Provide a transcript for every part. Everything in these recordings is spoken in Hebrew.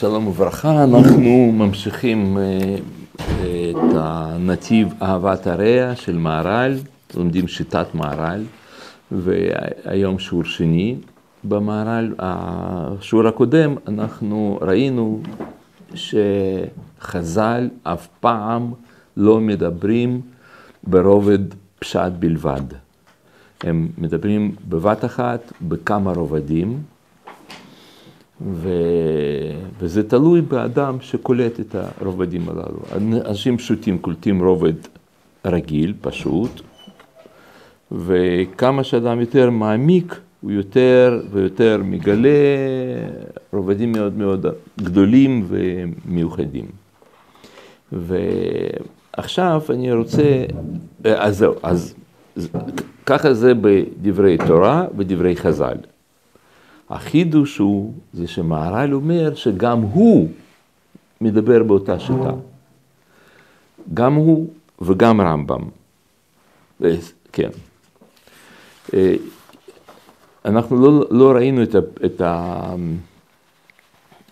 שלום וברכה, אנחנו ממשיכים אה, את הנתיב אהבת הרע של מהר"ל, לומדים שיטת מהר"ל, והיום שיעור שני במהר"ל. השיעור הקודם אנחנו ראינו שחז"ל אף פעם לא מדברים ברובד פשט בלבד. הם מדברים בבת אחת בכמה רובדים. ו... וזה תלוי באדם שקולט את הרובדים הללו. אנשים פשוטים קולטים רובד רגיל, פשוט, וכמה שאדם יותר מעמיק, הוא יותר ויותר מגלה רובדים מאוד מאוד גדולים ומיוחדים. ועכשיו אני רוצה, אז זהו, אז ככה זה בדברי תורה, בדברי חז"ל. החידוש הוא, זה שמהר"ל אומר שגם הוא מדבר באותה שיטה. גם הוא וגם רמב"ם. כן. אה, אנחנו לא, לא ראינו את, ה, את, ה,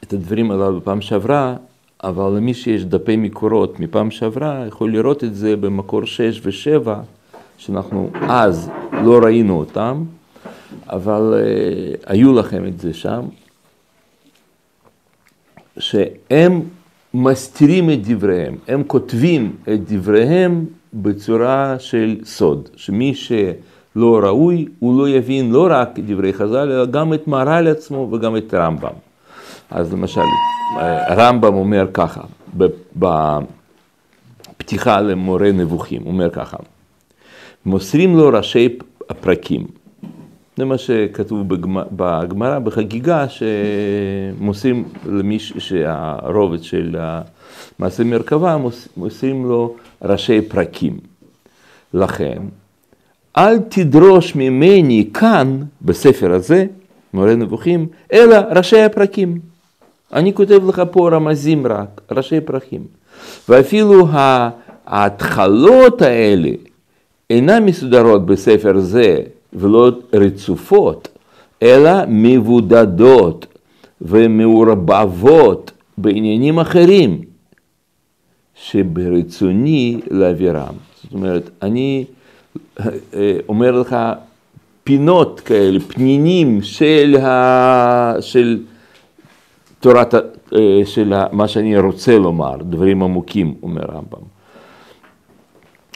את הדברים הללו בפעם שעברה, אבל למי שיש דפי מקורות מפעם שעברה, יכול לראות את זה במקור 6 ו-7, שאנחנו אז לא ראינו אותם. אבל uh, היו לכם את זה שם, שהם מסתירים את דבריהם, הם כותבים את דבריהם בצורה של סוד, שמי שלא ראוי, הוא לא יבין לא רק דברי חז"ל, אלא גם את מהר"ל עצמו וגם את רמב"ם. אז למשל, רמב"ם אומר ככה, בפתיחה למורה נבוכים, הוא אומר ככה, מוסרים לו ראשי הפרקים. זה מה שכתוב בגמרא, בחגיגה, שמוסרים למי שהרובד של מעשה מרכבה, מוסרים לו ראשי פרקים. לכן, אל תדרוש ממני כאן, בספר הזה, מורה נבוכים, אלא ראשי הפרקים. אני כותב לך פה רמזים רק, ראשי פרקים. ואפילו ההתחלות האלה אינן מסודרות בספר זה, ולא רצופות, אלא מבודדות ומעורבבות בעניינים אחרים שברצוני להעבירם. זאת אומרת, אני אה, אומר לך פינות כאלה, פנינים של, ה... של תורת, אה, של מה שאני רוצה לומר, דברים עמוקים, אומר רמב"ם.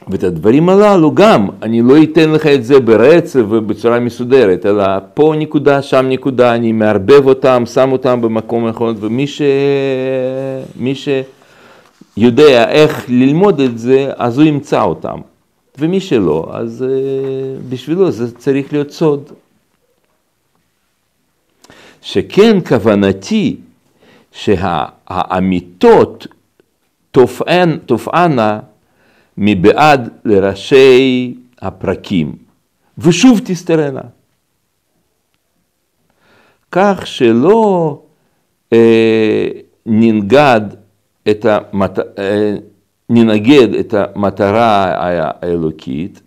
ואת הדברים הללו גם, אני לא אתן לך את זה ברצף ובצורה מסודרת, אלא פה נקודה, שם נקודה, אני מערבב אותם, שם אותם במקום נכון, ומי ש... מי שיודע איך ללמוד את זה, אז הוא ימצא אותם. ומי שלא, אז uh, בשבילו זה צריך להיות סוד. שכן כוונתי שהאמיתות תופענה מבעד לראשי הפרקים, ושוב תסתרנה. כך שלא אה, ננגד את המת... אה, ננגד את המטרה האלוקית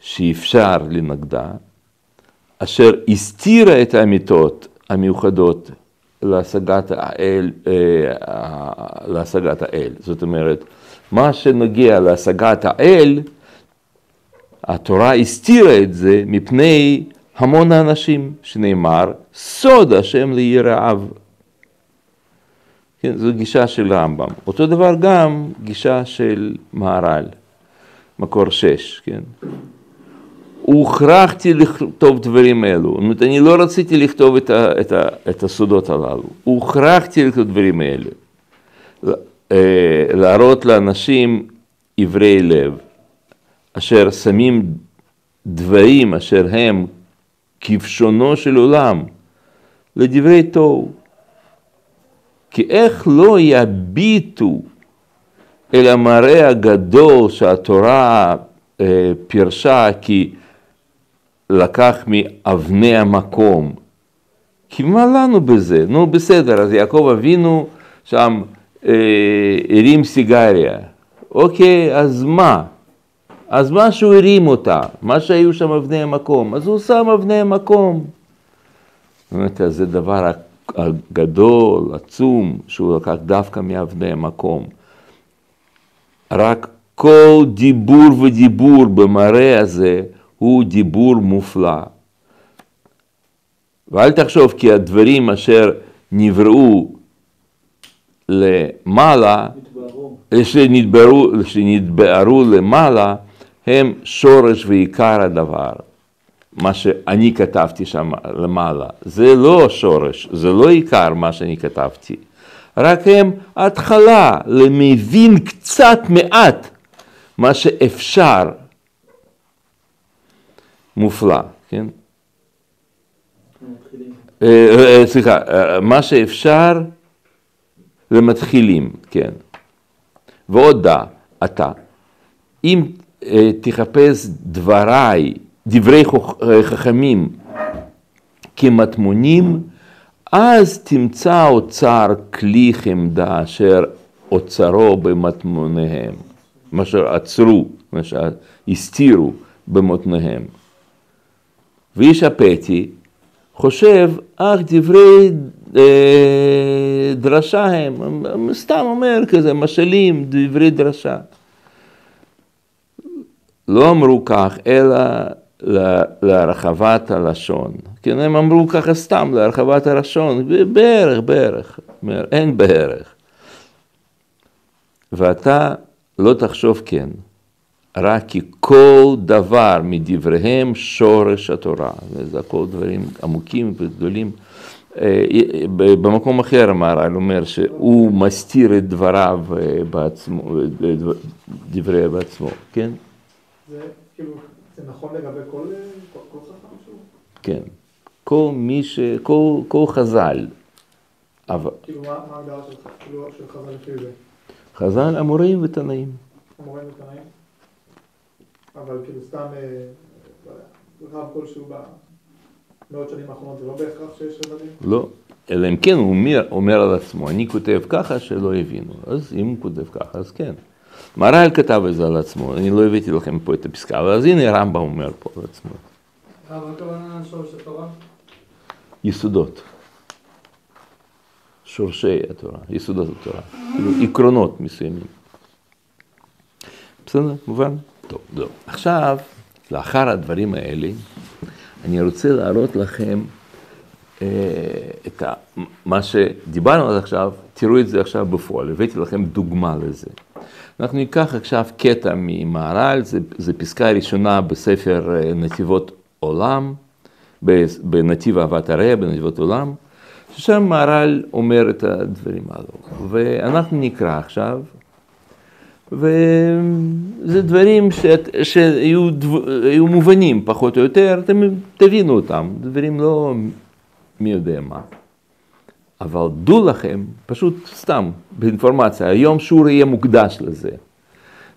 שאפשר לנגדה, אשר הסתירה את האמיתות המיוחדות להשגת האל, אה, להשגת האל. זאת אומרת, מה שנוגע להשגת האל, התורה הסתירה את זה מפני המון האנשים, שנאמר, סוד השם ליראיו. כן, זו גישה של רמב"ם. אותו דבר גם גישה של מהר"ל, מקור שש, כן. הוכרחתי לכתוב דברים אלו, זאת אומרת, אני לא רציתי לכתוב את, ה, את, ה, את הסודות הללו, הוכרחתי לכתוב דברים האלה. אה, להראות לאנשים עברי לב, אשר שמים דברים אשר הם כבשונו של עולם לדברי תוהו. כי איך לא יביטו אל המראה הגדול שהתורה אה, פירשה כי לקח מאבני המקום. כי מה לנו בזה? נו בסדר, אז יעקב אבינו שם הרים סיגריה. אוקיי, אז מה? אז מה שהוא הרים אותה, מה שהיו שם אבני המקום, אז הוא שם אבני המקום. זאת אומרת, זה דבר הגדול, עצום, שהוא לקח דווקא מאבני המקום. רק כל דיבור ודיבור במראה הזה הוא דיבור מופלא. ואל תחשוב כי הדברים אשר נבראו למעלה, שנתברו, שנתבערו למעלה, הם שורש ועיקר הדבר. מה שאני כתבתי שם למעלה, זה לא שורש, זה לא עיקר מה שאני כתבתי, רק הם התחלה למבין קצת מעט מה שאפשר. מופלא, כן? אה, אה, סליחה, אה, מה שאפשר למתחילים, כן. ועוד דע, אתה, אם תחפש דבריי, דברי חכמים כמטמונים, אז תמצא אוצר כלי חמדה אשר אוצרו במטמוניהם, מה שעצרו, מה שהסתירו במותניהם. ואיש הפתי חושב, אך דברי אה, דרשה הם, סתם אומר כזה, משלים, דברי דרשה. לא אמרו כך, אלא להרחבת הלשון. כן, הם אמרו ככה סתם, להרחבת הלשון, בערך, בערך, אין בערך. ואתה לא תחשוב כן. רק כי כל דבר מדבריהם שורש התורה, וזה הכל דברים עמוקים וגדולים. אה, במקום אחר המהר"ל אומר שהוא מסתיר את דבריו אה, בעצמו, דברי בעצמו, כן? זה כאילו, זה נכון לגבי כל, כל, חכם שהוא? כן, כל מי ש... כל, כל חז"ל. אבל... כאילו מה ההגדרה כאילו, של חז"ל לפי זה? חז"ל אמורים ותנאים. אמורים ותנאים? אבל כאילו סתם אה, רב כלשהו במאות שנים האחרונות, זה לא בהכרח שיש רבדים? לא, אלא אם כן הוא אומר, אומר על עצמו, אני כותב ככה שלא הבינו, אז אם הוא כותב ככה, אז כן. מהר"ל כתב את זה על עצמו, אני לא הבאתי לכם פה את הפסקה, אבל אז הנה רמב"ם אומר פה על עצמו. מה הכוונה שורש התורה? יסודות. שורשי התורה, יסודות התורה, כאילו עקרונות מסוימים. בסדר, מובן? טוב, לא. עכשיו, לאחר הדברים האלה, אני רוצה להראות לכם אה, את ה, מה שדיברנו עד עכשיו, תראו את זה עכשיו בפועל, הבאתי לכם דוגמה לזה. אנחנו ניקח עכשיו קטע ממהר"ל, זו פסקה ראשונה בספר אה, נתיבות עולם, בנתיב אהבת הרע, בנתיבות עולם, ששם מהר"ל אומר את הדברים האלו. ואנחנו נקרא עכשיו. וזה דברים שהיו דו, מובנים פחות או יותר, אתם תבינו אותם, דברים לא מי יודע מה. אבל דעו לכם, פשוט סתם, באינפורמציה, היום שיעור יהיה מוקדש לזה.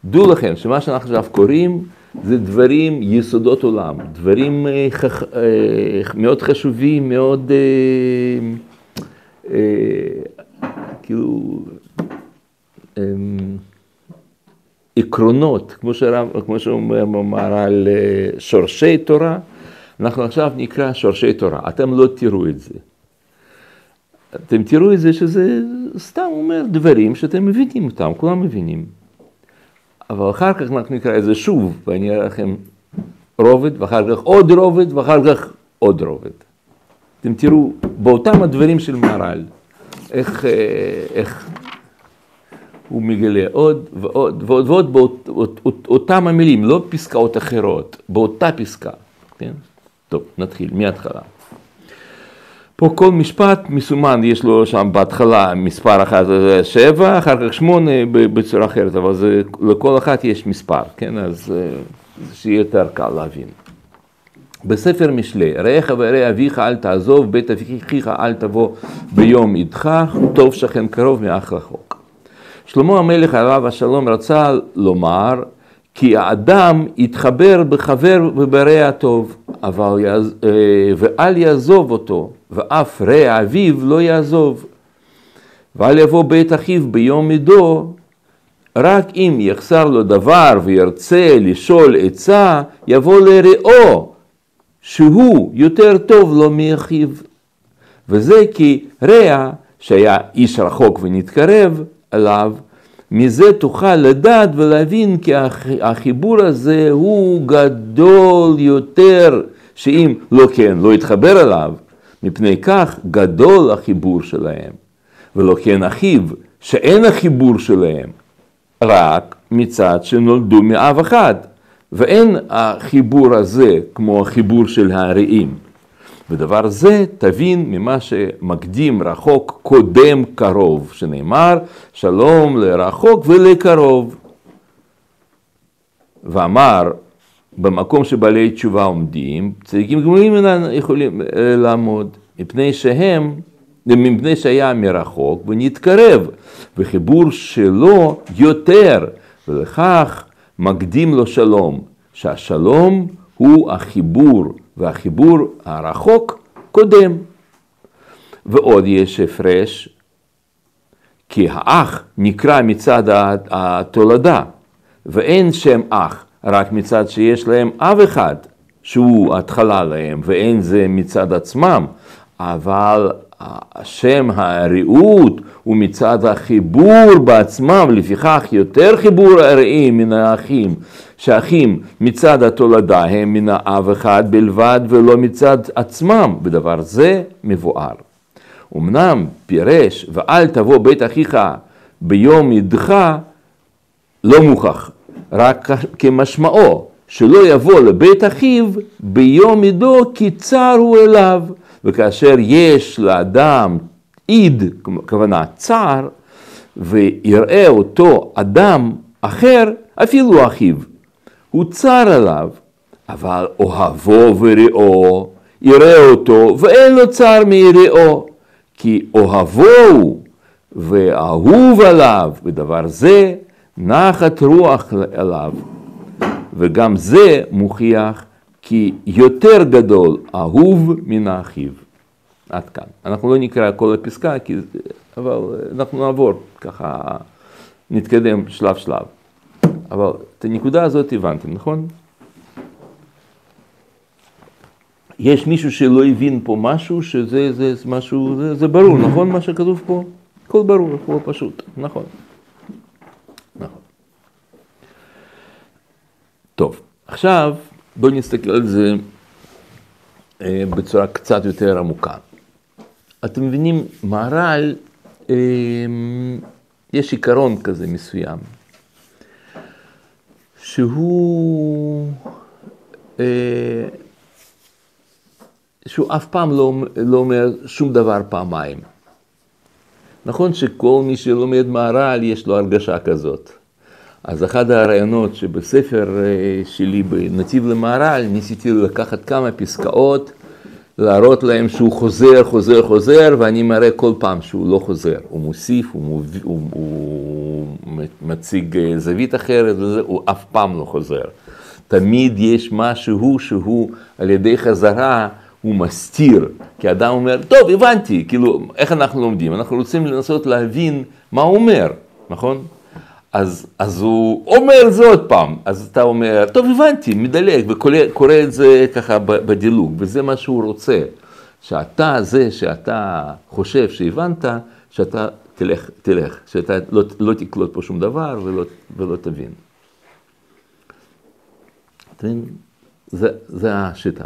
דעו לכם שמה שאנחנו עכשיו קוראים זה דברים, יסודות עולם, דברים אה, חכ... אה, מאוד חשובים, מאוד אה, כאילו... עקרונות, כמו, שרב, כמו שאומר על אה, שורשי תורה, אנחנו עכשיו נקרא שורשי תורה. אתם לא תראו את זה. אתם תראו את זה שזה סתם אומר דברים שאתם מבינים אותם, כולם מבינים. אבל אחר כך אנחנו נקרא את זה שוב, ואני אראה לכם רובד, ואחר כך עוד רובד, ואחר כך עוד רובד. אתם תראו באותם הדברים של מהר"ל, איך, אה, איך הוא מגלה עוד ועוד ועוד ועוד באותם המילים, לא פסקאות אחרות, באותה פסקה. כן? טוב, נתחיל מההתחלה. פה כל משפט מסומן, יש לו שם בהתחלה מספר אחת זה שבע, אחר כך שמונה בצורה אחרת, אבל זה, לכל אחת יש מספר, כן? אז אה, שיהיה יותר קל להבין. בספר משלי, רעך ורע אביך אל תעזוב, בית אביך אל תבוא ביום עדך, טוב שכן קרוב מאח רחוק. שלמה המלך עליו השלום רצה לומר כי האדם יתחבר בחבר וברע טוב, אבל יעז... אה, ואל יעזוב אותו, ואף רע אביו לא יעזוב. ואל יבוא בית אחיו ביום עדו, רק אם יחסר לו דבר וירצה לשאול עצה, יבוא לרעו, שהוא יותר טוב לו מאחיו. וזה כי רע, שהיה איש רחוק ונתקרב אליו, מזה תוכל לדעת ולהבין כי החיבור הזה הוא גדול יותר, שאם לא כן, לא יתחבר אליו, מפני כך גדול החיבור שלהם, ולא כן אחיו, שאין החיבור שלהם, רק מצד שנולדו מאב אחד, ואין החיבור הזה כמו החיבור של הרעים. ודבר זה תבין ממה שמקדים רחוק קודם קרוב, שנאמר שלום לרחוק ולקרוב. ואמר במקום שבעלי תשובה עומדים, צדיקים גמולים אינם יכולים אה, לעמוד, מפני שהם, מפני שהיה מרחוק ונתקרב, וחיבור שלו יותר, ולכך מקדים לו שלום, שהשלום הוא החיבור, והחיבור הרחוק קודם. ועוד יש הפרש, כי האח נקרא מצד התולדה, ואין שם אח רק מצד שיש להם אב אחד, שהוא התחלה להם, ואין זה מצד עצמם, אבל השם הרעות הוא מצד החיבור בעצמם, לפיכך יותר חיבור הרעים מן האחים, שאחים מצד התולדה הם מן האב אחד בלבד ולא מצד עצמם, בדבר זה מבואר. אמנם פירש ואל תבוא בית אחיך ביום ידך לא מוכח, רק כמשמעו, שלא יבוא לבית אחיו ביום ידו כי צר הוא אליו. וכאשר יש לאדם עיד, כוונה צער, ויראה אותו אדם אחר, אפילו אחיו, הוא צר עליו, אבל אוהבו ורעו, יראה אותו ואין לו צער מיראו, כי אוהבו הוא ואהוב עליו, ודבר זה נחת רוח עליו, וגם זה מוכיח כי יותר גדול אהוב מן האחיו. עד כאן. אנחנו לא נקרא כל הפסקה, כי, אבל אנחנו נעבור ככה, נתקדם שלב שלב. אבל את הנקודה הזאת הבנתם, נכון? יש מישהו שלא הבין פה משהו, שזה זה, זה משהו, זה, זה ברור, נכון מה שכתוב פה? הכל ברור, הכל פשוט, נכון. נכון. טוב, עכשיו בואו נסתכל על זה אה, בצורה קצת יותר עמוקה. אתם מבינים, מהר"ל, אה, יש עיקרון כזה מסוים, שהוא, אה, שהוא אף פעם לא, לא אומר שום דבר פעמיים. נכון שכל מי שלומד מהר"ל יש לו הרגשה כזאת. אז אחד הרעיונות שבספר אה, שלי בנתיב למהר"ל ניסיתי לקחת כמה פסקאות, להראות להם שהוא חוזר, חוזר, חוזר, ואני מראה כל פעם שהוא לא חוזר. הוא מוסיף, הוא, מוביל, הוא, הוא מציג אה, זווית אחרת, וזה, הוא אף פעם לא חוזר. תמיד יש משהו שהוא על ידי חזרה, הוא מסתיר. כי אדם אומר, טוב, הבנתי, כאילו, איך אנחנו לומדים? אנחנו רוצים לנסות להבין מה הוא אומר, נכון? אז, אז הוא אומר זה עוד פעם, אז אתה אומר, טוב הבנתי, מדלג וקורא את זה ככה בדילוג, וזה מה שהוא רוצה, שאתה זה שאתה חושב שהבנת, שאתה תלך, תלך, שאתה לא, לא תקלוט פה שום דבר ולא, ולא תבין. זה, זה השיטה.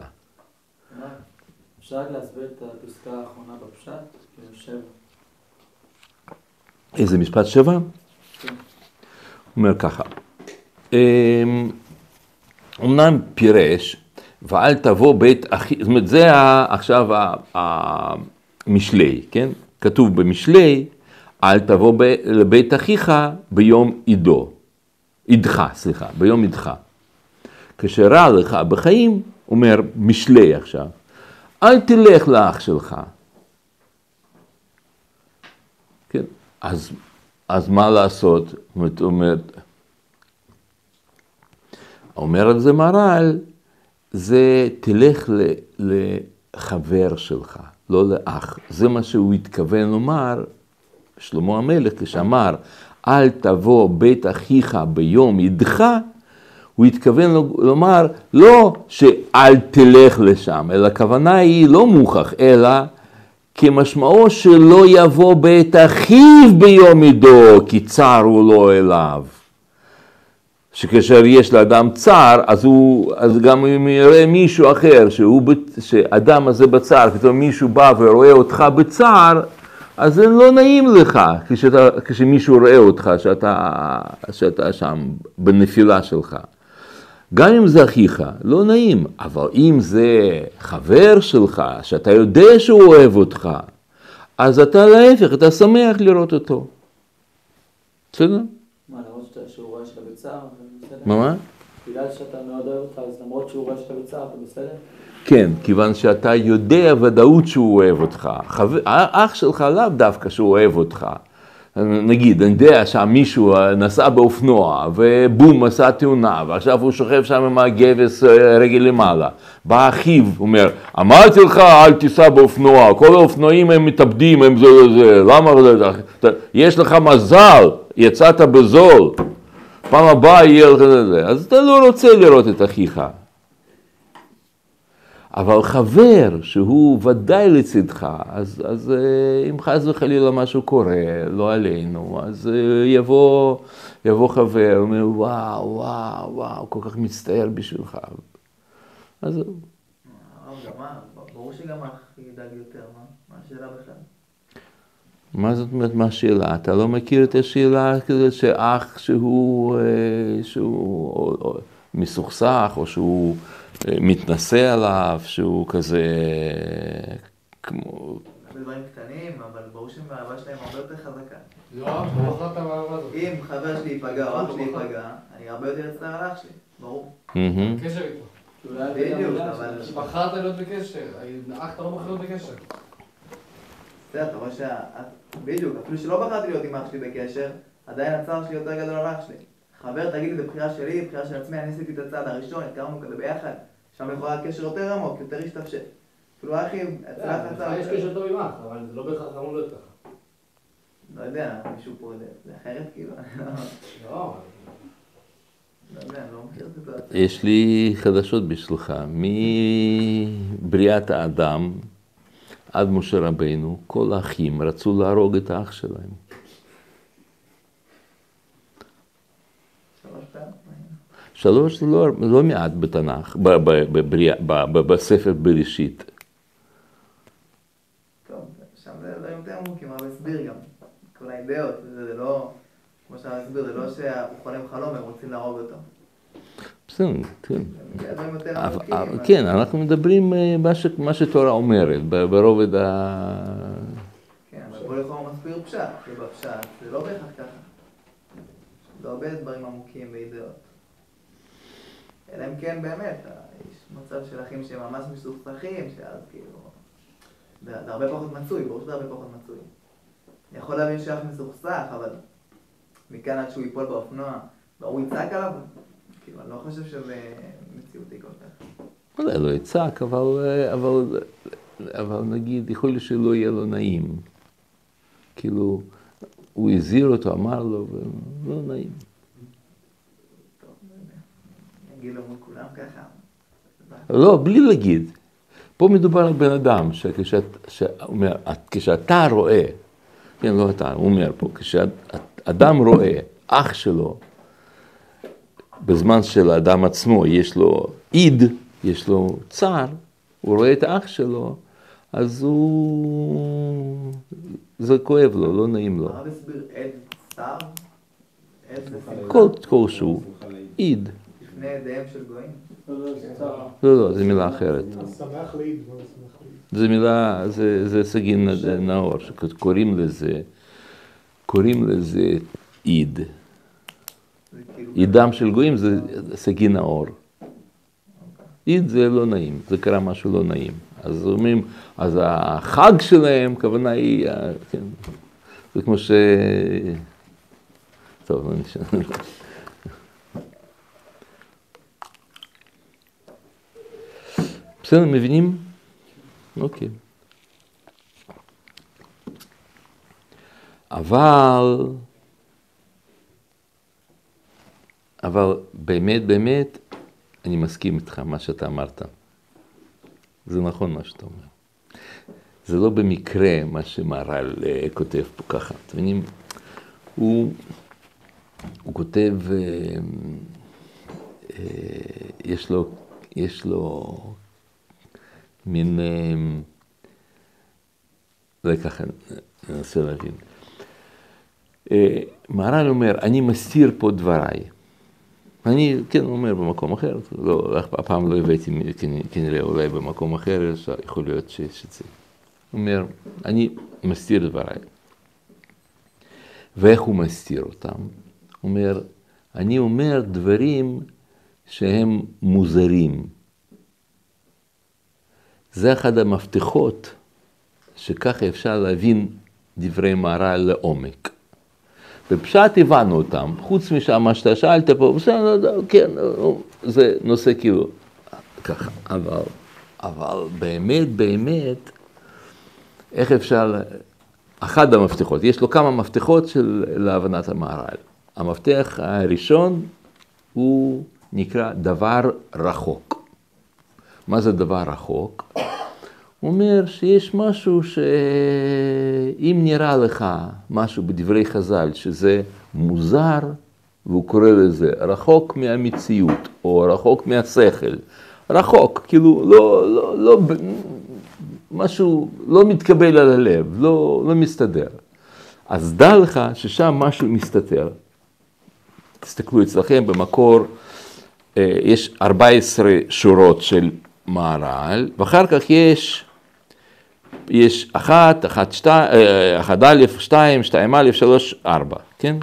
אפשר להסביר את הפסקה האחרונה בפשט? שבע. איזה משפט שבע? אומר ככה, אמנם פירש, ואל תבוא בית אחי, זאת אומרת זה עכשיו המשלי, כן? כתוב במשלי, אל תבוא ב, לבית אחיך ביום עידו, עידך, סליחה, ביום עידך. כשרע לך בחיים, אומר משלי עכשיו, אל תלך לאח שלך. כן, אז אז מה לעשות? זאת אומרת, אומר על זה מהר"ל, זה תלך לחבר שלך, לא לאח. זה מה שהוא התכוון לומר, שלמה המלך, כשאמר, אל תבוא בית אחיך ביום ידך, הוא התכוון לומר לא שאל תלך לשם, אלא הכוונה היא לא מוכח, אלא כמשמעו שלא יבוא בית אחיו ביום עידו, כי צר הוא לא אליו. שכאשר יש לאדם צער, אז, הוא, אז גם אם יראה מישהו אחר, שהוא, שאדם הזה בצער, פתאום מישהו בא ורואה אותך בצער, אז זה לא נעים לך כשאתה, כשמישהו רואה אותך, שאתה, שאתה שם בנפילה שלך. גם אם זה אחיך, לא נעים, אבל אם זה חבר שלך, שאתה יודע שהוא אוהב אותך, אז אתה להפך, אתה שמח לראות אותו. בסדר? מה, למרות שהוא רואה שאתה בצער, בסדר? מה? בגלל שאתה מאוד אוהב אותך, אז למרות שהוא רואה שאתה בצער, אתה בסדר? כן, כיוון שאתה יודע ודאות שהוא אוהב אותך. חבר, אח שלך לאו דווקא שהוא אוהב אותך. נגיד, אני יודע שמישהו נסע באופנוע, ובום, עשה תאונה, ועכשיו הוא שוכב שם עם הגבס אה, רגל למעלה. בא אחיו, אומר, אמרתי לך, אל תיסע באופנוע, כל האופנועים הם מתאבדים, הם זה זה, למה, יש לך מזל, יצאת בזול, פעם הבאה יהיה לך זה, אז אתה לא רוצה לראות את אחיך. אבל חבר שהוא ודאי לצדך, אז, אז אה, אם חס וחלילה משהו קורה, לא עלינו, אז אה, יבוא, יבוא חבר, אומר וואו, וואו, וואו, כל כך מצטער בשבילך. אז מה, ברור שגם אח ידאג יותר, מה? מה השאלה בכלל? מה זאת אומרת, מה השאלה? אתה לא מכיר את השאלה כזאת שאח שהוא, אה, שהוא מסוכסך, או שהוא מתנשא עליו, שהוא כזה כמו... הרבה דברים קטנים, אבל ברור שהאהבה שלהם הרבה יותר חזקה. לא. אם חבר שלי ייפגע או אח שלי ייפגע, אני הרבה יותר אצטער על אח שלי, ברור. קשר איתו. בדיוק, אבל- ש- בחרת להיות בקשר. אח אתה לא בוחר להיות בקשר. בסדר, אתה רואה שה... בדיוק, אפילו שלא בחרתי להיות עם אח שלי בקשר, עדיין הצער שלי יותר גדול על אח שלי. חבר, תגיד לי, זה בחירה שלי, בחירה של עצמי, אני עשיתי את הצעד הראשון, התקרבנו כזה ביחד, שם יכול להיות קשר יותר עמוק, יותר השתפשף. אפילו אחי, אצלך לך הצער... יש קשר טוב עם אח, אבל זה לא בהכרח אמור להיות ככה. לא יודע, מישהו פה, זה- זה אחרת כאילו, לא- לא, לא לא. יש לי חדשות בשבילך. מבריאת האדם עד משה רבינו, כל האחים רצו להרוג את האח שלהם. שלוש פעמים. שלוש זה לא, לא מעט בתנ"ך, ב- ב- בבריאה- ב- ב- בספר בראשית. טוב, שם זה דברים יותר עמוקים, הרב הסביר גם. כל האידאות, זה זה לא, כמו שהרב הסביר, זה לא שהוא חולם חלום, הם רוצים להרוג אותו. בסדר, כן. זה כן, אנחנו מדברים אה, מה שתורה אומרת, ברובד ה... כן, אבל כל יכול מסביר פשט, ובפשט זה לא בהכרח ככה. זה הרבה דברים עמוקים ואידאות. אלא אם כן באמת, יש מצב של אחים שהם ממש מסוכסכים, שאז כאילו... זה הרבה פחות מצוי, ברור שזה הרבה פחות מצוי. אני יכול להבין שאח מסוכסך, אבל מכאן עד שהוא ייפול באופנוע, והוא יצעק עליו, כאילו, אני לא חושב שזה מציאותי כל כך. אולי לא יצעק, אבל, אבל, אבל נגיד, יכול להיות שלא יהיה לו נעים. כאילו, הוא הזהיר אותו, אמר לו, ולא נעים. טוב, לא מול כולם ככה. לא, בלי להגיד. פה מדובר על בן אדם, שכשאת, שאומר, כשאתה רואה, כן, לא אתה, הוא אומר פה, כשאדם רואה אח שלו, בזמן שלאדם עצמו יש לו איד, יש לו צער, הוא רואה את האח שלו, אז הוא... זה כואב לו, לא נעים לו. הרב הסביר עד שר, עד כל כלשהו, איד. לפני ידיהם של גויים. לא, לא, זו מילה אחרת. זו מילה, זה, זה סגין נאור, שקוראים לזה, קוראים לזה איד. זה כאילו... אידם של גויים זה סגין נאור. איד זה לא נעים, זה קרה משהו לא נעים. אז אומרים, אז החג שלהם, הכוונה היא, כן, זה כמו ש... טוב, לא נשאר. בסדר, מבינים? אוקיי. אבל, אבל באמת, באמת, אני מסכים איתך, מה שאתה אמרת. זה נכון מה שאתה אומר. זה לא במקרה מה שמהר"ל כותב פה ככה. אתם מבינים? הוא, הוא כותב, אה, אה, יש לו, יש לו מין, אה, אולי ככה ננסה להבין. אה, מהר"ל אומר, אני מסתיר פה דבריי. אני, כן, אומר במקום אחר, לא, הפעם לא הבאתי כנראה אולי במקום אחר, יכול להיות שיש את זה. הוא אומר, אני מסתיר דבריי. ואיך הוא מסתיר אותם? הוא אומר, אני אומר דברים שהם מוזרים. זה אחד המפתחות שככה אפשר להבין דברי מהר"ל לעומק. בפשט הבנו אותם, חוץ משמה שאתה שאלת פה, בסדר, כן, זה נושא כאילו ככה, אבל, אבל באמת, באמת, איך אפשר, אחד המפתחות, יש לו כמה מפתחות של להבנת המהר"ל. המפתח הראשון הוא נקרא דבר רחוק. מה זה דבר רחוק? הוא אומר שיש משהו שאם נראה לך משהו בדברי חז"ל שזה מוזר, והוא קורא לזה רחוק מהמציאות, או רחוק מהשכל, רחוק, כאילו לא, לא, לא, משהו לא מתקבל על הלב, לא, לא מסתדר. אז דע לך ששם משהו מסתתר. תסתכלו אצלכם במקור, אה, יש 14 שורות של מהר"ל, ואחר כך יש יש אחת, אחת, שתיים, אה, אחת א', שתיים, שתיים א', שלוש, ארבע, כן?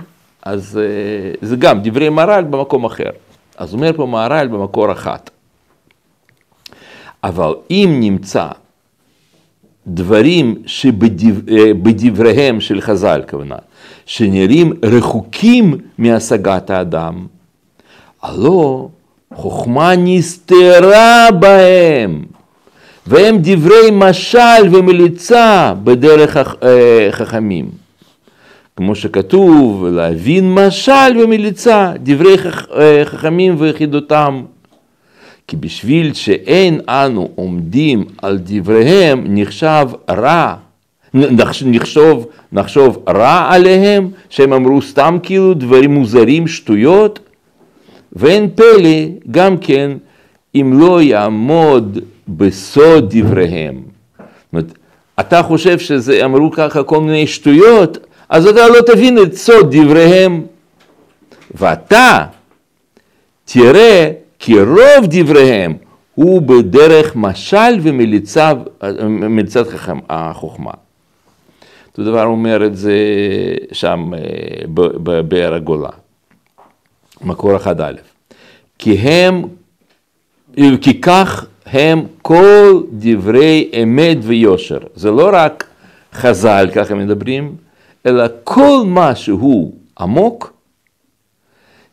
אז אה, זה גם דברי מהר"ל במקום אחר. אז אומר פה מהר"ל במקור אחת. אבל אם נמצא דברים שבדבריהם אה, של חז"ל, כוונה, שנראים רחוקים מהשגת האדם, הלא חוכמה נסתרה בהם. והם דברי משל ומליצה בדרך אה, חכמים. כמו שכתוב, להבין משל ומליצה, דברי אה, חכמים ויחידותם. כי בשביל שאין אנו עומדים על דבריהם, נחשב רע, נחשוב, נחשוב רע עליהם, שהם אמרו סתם כאילו דברים מוזרים, שטויות, ואין פלא גם כן אם לא יעמוד בסוד דבריהם. זאת אומרת, אתה חושב שזה אמרו ככה כל מיני שטויות, אז אתה לא תבין את סוד דבריהם. ואתה תראה כי רוב דבריהם הוא בדרך משל ומליצת החוכמה. אותו דבר אומר את זה שם אה, בבאר הגולה, מקור אחד א', כי הם, כי כך הם כל דברי אמת ויושר. זה לא רק חז"ל, ככה מדברים, אלא כל מה שהוא עמוק,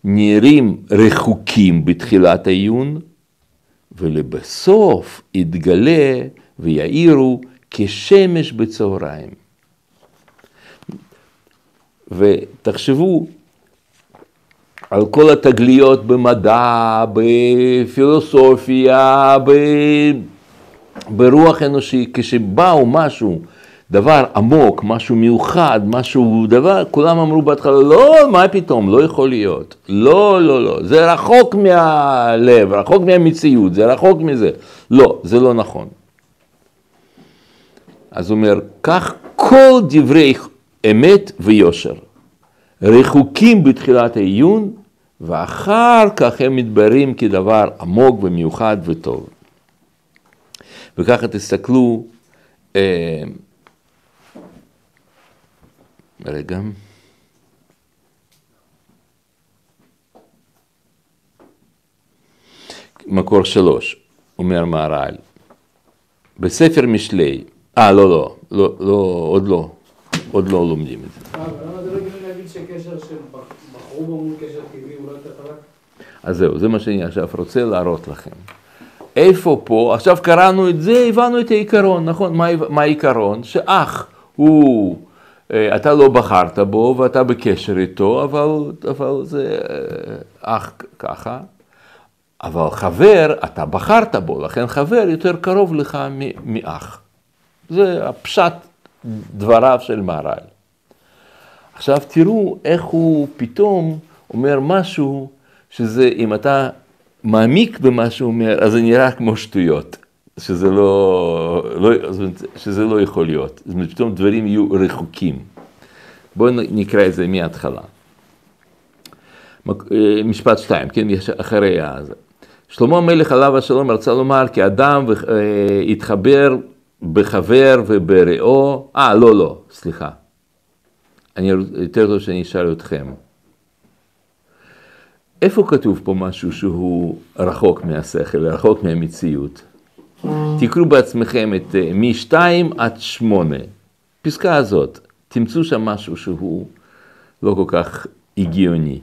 נראים רחוקים בתחילת העיון, ולבסוף יתגלה ויאירו כשמש בצהריים. ותחשבו על כל התגליות במדע, בפילוסופיה, ב... ברוח אנושי, כשבאו משהו, דבר עמוק, משהו מיוחד, משהו דבר, כולם אמרו בהתחלה, לא, מה פתאום, לא יכול להיות. לא, לא, לא, זה רחוק מהלב, רחוק מהמציאות, זה רחוק מזה. לא, זה לא נכון. אז הוא אומר, כך כל דברי אמת ויושר. רחוקים בתחילת העיון, ואחר כך הם מתבררים כדבר עמוק ומיוחד וטוב. וככה תסתכלו, אה, רגע, מקור שלוש, אומר מהר"ל, בספר משלי, אה לא, לא, לא, לא, עוד לא, עוד לא לומדים את זה. למה זה לא הגיוני להגיד שקשר של בחרו בו מול קשר טבעי הוא לא יותר? אז זהו, זה מה שאני עכשיו רוצה להראות לכם. איפה פה, עכשיו קראנו את זה, הבנו את העיקרון, נכון? מה, מה העיקרון? שאח הוא, אה, אתה לא בחרת בו ואתה בקשר איתו, אבל, אבל זה אה, אח ככה. אבל חבר, אתה בחרת בו, לכן חבר יותר קרוב לך מאח. זה הפשט דבריו של מהר"ל. עכשיו תראו איך הוא פתאום אומר משהו שזה, אם אתה מעמיק במה שהוא אומר, אז זה נראה כמו שטויות, שזה לא, לא, שזה לא יכול להיות. זאת אומרת, פתאום דברים יהיו רחוקים. בואו נקרא את זה מההתחלה. אה, משפט שתיים, כן, אחרי הזה. שלמה המלך עליו השלום רצה לומר כי אדם התחבר בחבר וברעו, אה לא לא, סליחה, אני יותר טוב שאני אשאל אתכם. איפה כתוב פה משהו שהוא רחוק מהשכל, רחוק מהמציאות? תקראו בעצמכם את אה, מ-2 עד 8, פסקה הזאת, תמצאו שם משהו שהוא לא כל כך הגיוני.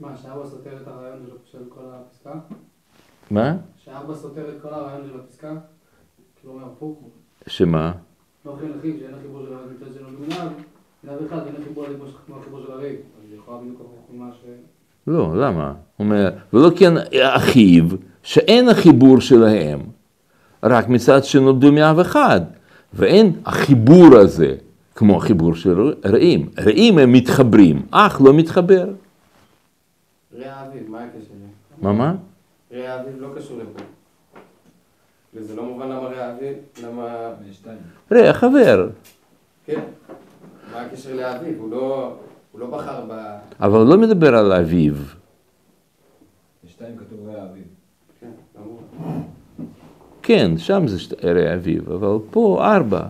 מה, שארבע סותר את הרעיון של כל הפסקה? מה? שארבע סותר את כל הרעיון של הפסקה? כאילו אומר הפוך. שמה? לא אוכלים לחיב, שאין החיבור של המצד שלו במנהג, מנהג אחד, אין החיבור כמו החיבור של הריב. אז יכולה בדיוק הפוך ממה ש... לא, למה? הוא אומר, ולא כן אחיו, שאין החיבור שלהם, רק מצד שנולדו מאב אחד, ואין החיבור הזה כמו החיבור של רעים. רעים הם מתחברים, אח לא מתחבר. רע אביב, מה הקשר? מה מה? רע אביב לא קשור לפה. וזה לא מובן למה רע אביב, למה... רע חבר. כן. מה הקשר לאביב? הוא לא... הוא לא בחר ב... אבל הוא לא מדבר על אביו. בשתיים כתוב רע אביב. כן, ברור. כן, שם זה שת- רע אביו, אבל פה ארבע.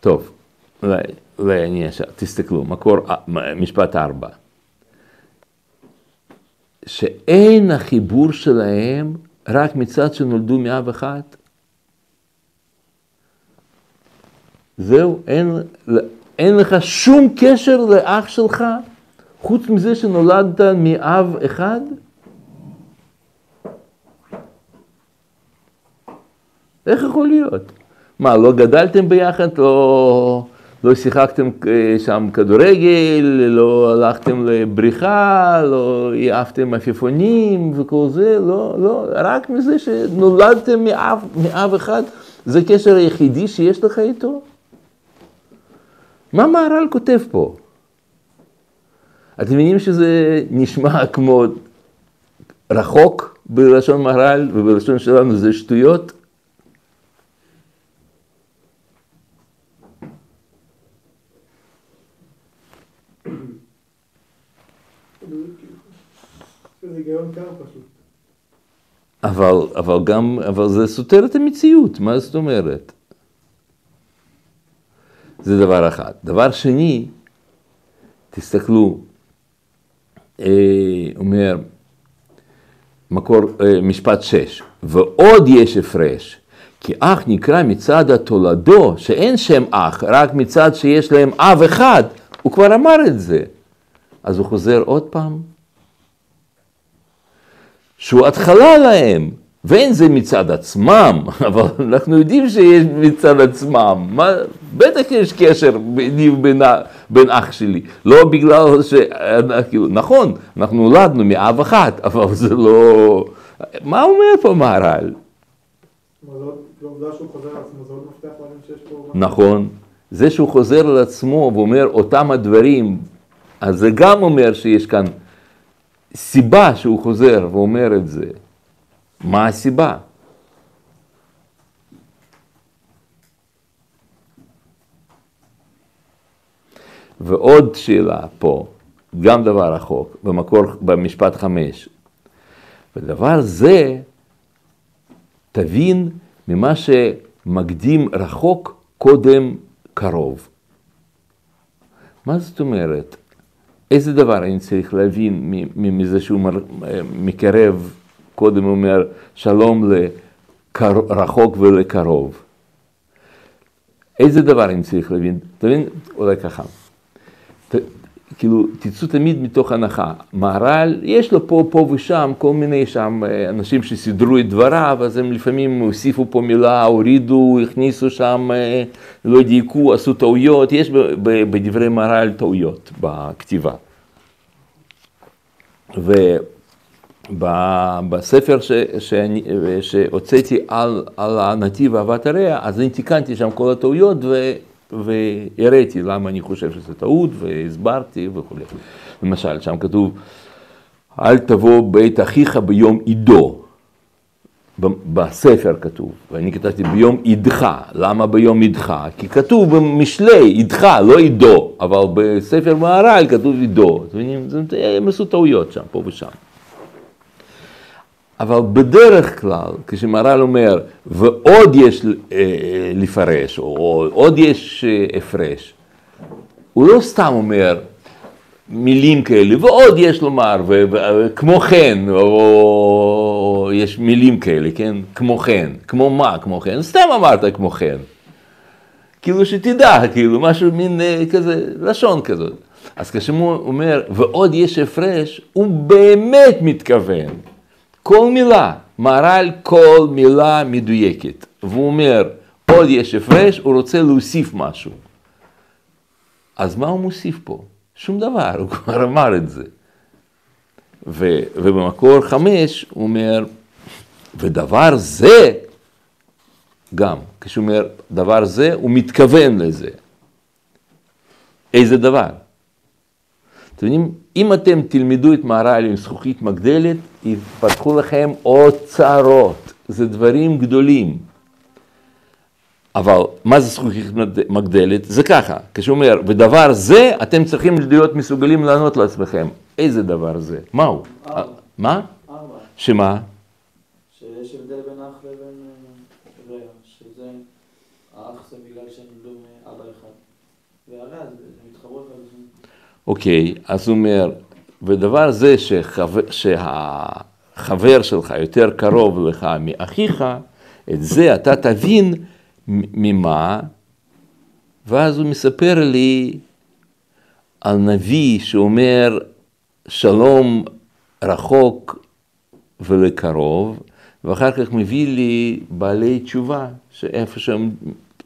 טוב, אולי, אני אשאל, תסתכלו, מקור, משפט ארבע. שאין החיבור שלהם רק מצד שנולדו מאב אחד. זהו, אין, אין לך שום קשר לאח שלך, חוץ מזה שנולדת מאב אחד? איך יכול להיות? מה, לא גדלתם ביחד? לא, לא שיחקתם אה, שם כדורגל? לא הלכתם לבריכה? לא העפתם עפיפונים וכל זה? לא, לא, רק מזה שנולדתם מאב, מאב אחד, זה הקשר היחידי שיש לך איתו? מה מהר"ל כותב פה? אתם מבינים שזה נשמע כמו רחוק בלשון מהר"ל ובלשון שלנו זה שטויות? זה היגיון קר פשוט. אבל, אבל גם, אבל זה סותר את המציאות, מה זאת אומרת? זה דבר אחד. דבר שני, תסתכלו, אה, אומר, מקור, אה, משפט שש, ועוד יש הפרש, כי אח נקרא מצד התולדו, שאין שם אח, רק מצד שיש להם אב אחד, הוא כבר אמר את זה. אז הוא חוזר עוד פעם, שהוא התחלה להם, ואין זה מצד עצמם, אבל אנחנו יודעים שיש מצד עצמם, מה, בטח יש קשר ביני ובין בין אח שלי, לא בגלל ש... כאילו, נכון, אנחנו נולדנו מאב אחת, אבל זה לא... מה אומר פה מהר"ל? פה... משהו. נכון, זה שהוא חוזר על עצמו ואומר אותם הדברים, אז זה גם אומר שיש כאן סיבה שהוא חוזר ואומר את זה. מה הסיבה? ועוד שאלה פה, גם דבר רחוק, במקור, במשפט חמש. ודבר זה, תבין ממה שמקדים רחוק קודם קרוב. מה זאת אומרת? איזה דבר אני צריך להבין מזה שהוא מר- מקרב, קודם אומר שלום לרחוק ולקרוב. איזה דבר אני צריך להבין? תבין, אולי ככה. כאילו, תצאו תמיד מתוך הנחה. מהר"ל, יש לו פה, פה ושם, כל מיני שם אה, אנשים שסידרו את דבריו, אז הם לפעמים הוסיפו פה מילה, הורידו, הכניסו שם, אה, לא דייקו, עשו טעויות, יש בדברי מהר"ל טעויות בכתיבה. ו... ב- בספר ש, שאני, שהוצאתי על, על הנתיב אהבת הרע, אז אני תיקנתי שם כל הטעויות ו, והראיתי למה אני חושב שזה טעות והסברתי וכולי. למשל, שם כתוב, אל תבוא בית אחיך ביום עידו. בספר כתוב, ואני כתבתי ביום עידך, למה ביום עידך? כי כתוב במשלי עידך, לא עידו, אבל בספר מהר"ל כתוב עידו, אתם מבינים? הם עשו טעויות שם, פה ושם. אבל בדרך כלל, כשמהר"ל אומר, ועוד יש אה, לפרש, או עוד יש אה, הפרש, הוא לא סתם אומר מילים כאלה, ועוד יש לומר, ו- ו- כמו כן, או יש מילים כאלה, כן? כמו כן, כמו מה כמו כן, סתם אמרת כמו כן. כאילו שתדע, כאילו משהו מין אה, כזה, לשון כזאת. אז כשהוא אומר, ועוד יש הפרש, הוא באמת מתכוון. כל מילה, מהר"ל כל מילה מדויקת. והוא אומר, עוד יש הפרש, הוא רוצה להוסיף משהו. אז מה הוא מוסיף פה? שום דבר, הוא כבר אמר את זה. ו, ובמקור חמש הוא אומר, ודבר זה, גם, כשהוא אומר דבר זה, הוא מתכוון לזה. איזה דבר? אתם יודעים, אם אתם תלמדו את מהר"ל עם זכוכית מגדלת, יפתחו לכם אוצרות, זה דברים גדולים. אבל מה זה זכוכית מגדלת? זה ככה, כשהוא אומר, ודבר זה, אתם צריכים להיות מסוגלים לענות לעצמכם. איזה דבר זה? מהו? ארבע. מה? ארבע. שמה? שיש הבדל בין אח לבין אה, רע, שזה, האח זה בגלל שהם נולדו מאבא אחד, והרע זה זה מתחברו אחד לשני. אוקיי, אז הוא אומר, ודבר זה שחבר, שהחבר שלך יותר קרוב לך מאחיך, את זה אתה תבין ממה, ואז הוא מספר לי על נביא שאומר שלום רחוק ולקרוב, ואחר כך מביא לי בעלי תשובה, שאיפה שהם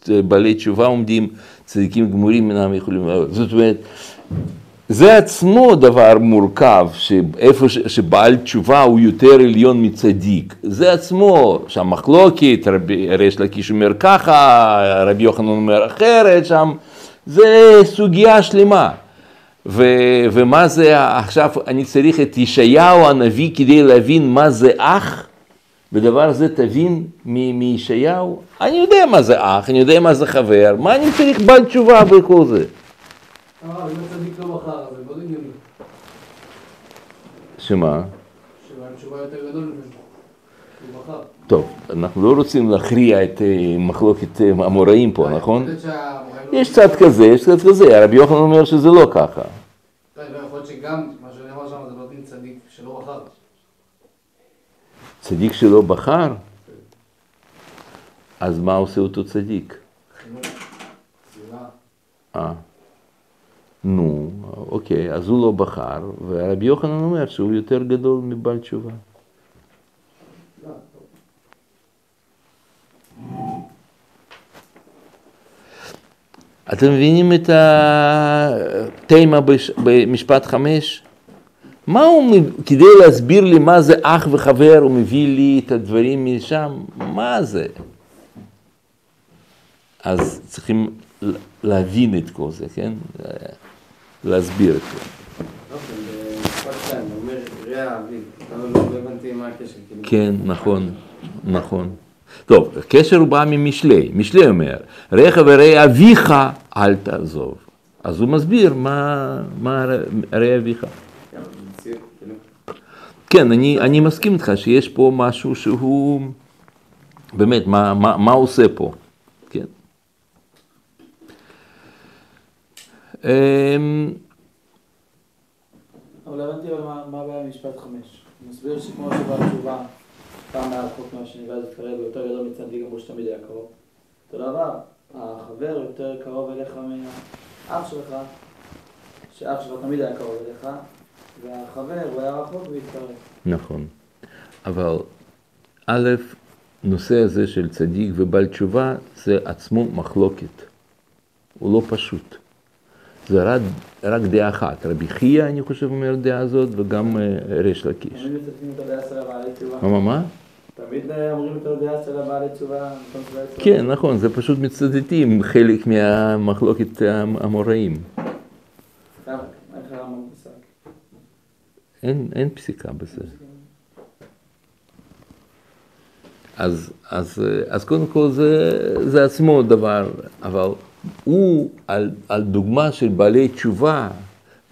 בעלי תשובה עומדים, צדיקים גמורים אינם יכולים לעלות. זאת אומרת, זה עצמו דבר מורכב, שאיפה ש- שבעל תשובה הוא יותר עליון מצדיק. זה עצמו, שהמחלוקת, רבי ריש לקיש אומר ככה, רבי יוחנן אומר אחרת, שם, זה סוגיה שלמה. ו- ומה זה, עכשיו אני צריך את ישעיהו הנביא כדי להבין מה זה אח, ודבר זה תבין מ- מישעיהו. אני יודע מה זה אח, אני יודע מה זה חבר, מה אני צריך בעל תשובה בכל זה? אה, אז זה מאוד הגיוני. שמה? שהתשובה יותר גדול. טוב, אנחנו לא רוצים להכריע את אה, מחלוקת אה, המוראים פה, נכון? יכול להיות שהמוראים לא- יש צד כזה, יש צד כזה, רבי יוחנן אומר שזה לא ככה. צדיק שלא בחר. צדיק שלא בחר, אז מה עושה אותו צדיק? חינוך. אה, נו, אוקיי, אז הוא לא בחר, ורבי יוחנן אומר שהוא יותר גדול מבעל תשובה. אתם מבינים את התמה בש- במשפט חמש? מה הוא, כדי להסביר לי מה זה אח וחבר, הוא מביא לי את הדברים משם, מה זה? אז צריכים להבין את כל זה, כן? להסביר את זה. אוקיי, לא. כאילו. כן, נכון, נכון. טוב, הקשר הוא בא ממשלי, משלי אומר, רעך ורע אביך אל תעזוב. אז הוא מסביר מה, מה רע אביך. במציאות, כאילו. כן, אני, אני מסכים איתך שיש פה משהו שהוא, באמת, מה, מה, מה עושה פה, כן. אמ, אבל הבנתי מה- הבעיה במשפט חמש. הוא מסביר שכמו שבעל תשובה פעם היה רחוק מהשני ואז התקרב ויותר גדול מצדיק אמרו שתמיד היה קרוב. אותו דבר, החבר יותר קרוב אליך מהאח שלך, שאח שלך תמיד היה קרוב אליך, והחבר הוא היה רחוק והתקרב. נכון. אבל א', נושא הזה של צדיק ובעל תשובה זה עצמו מחלוקת. הוא לא פשוט. זה רק, רק דעה אחת. רבי חייא, אני חושב, אומר דעה הזאת, וגם אה, ריש לקיש. תמיד מצטטים את הדעה של הבעלי תשובה. מה, מה? תמיד אה, אומרים את הדעה של הבעלי תשובה. תשובה. כן, נכון, זה פשוט מצטטים חלק מהמחלוקת המוראים. למה? איך הרמב"ם פסק? אין, אין פסיקה בזה. אז, אז, אז קודם כל זה, זה עצמו דבר, אבל הוא על, על דוגמה של בעלי תשובה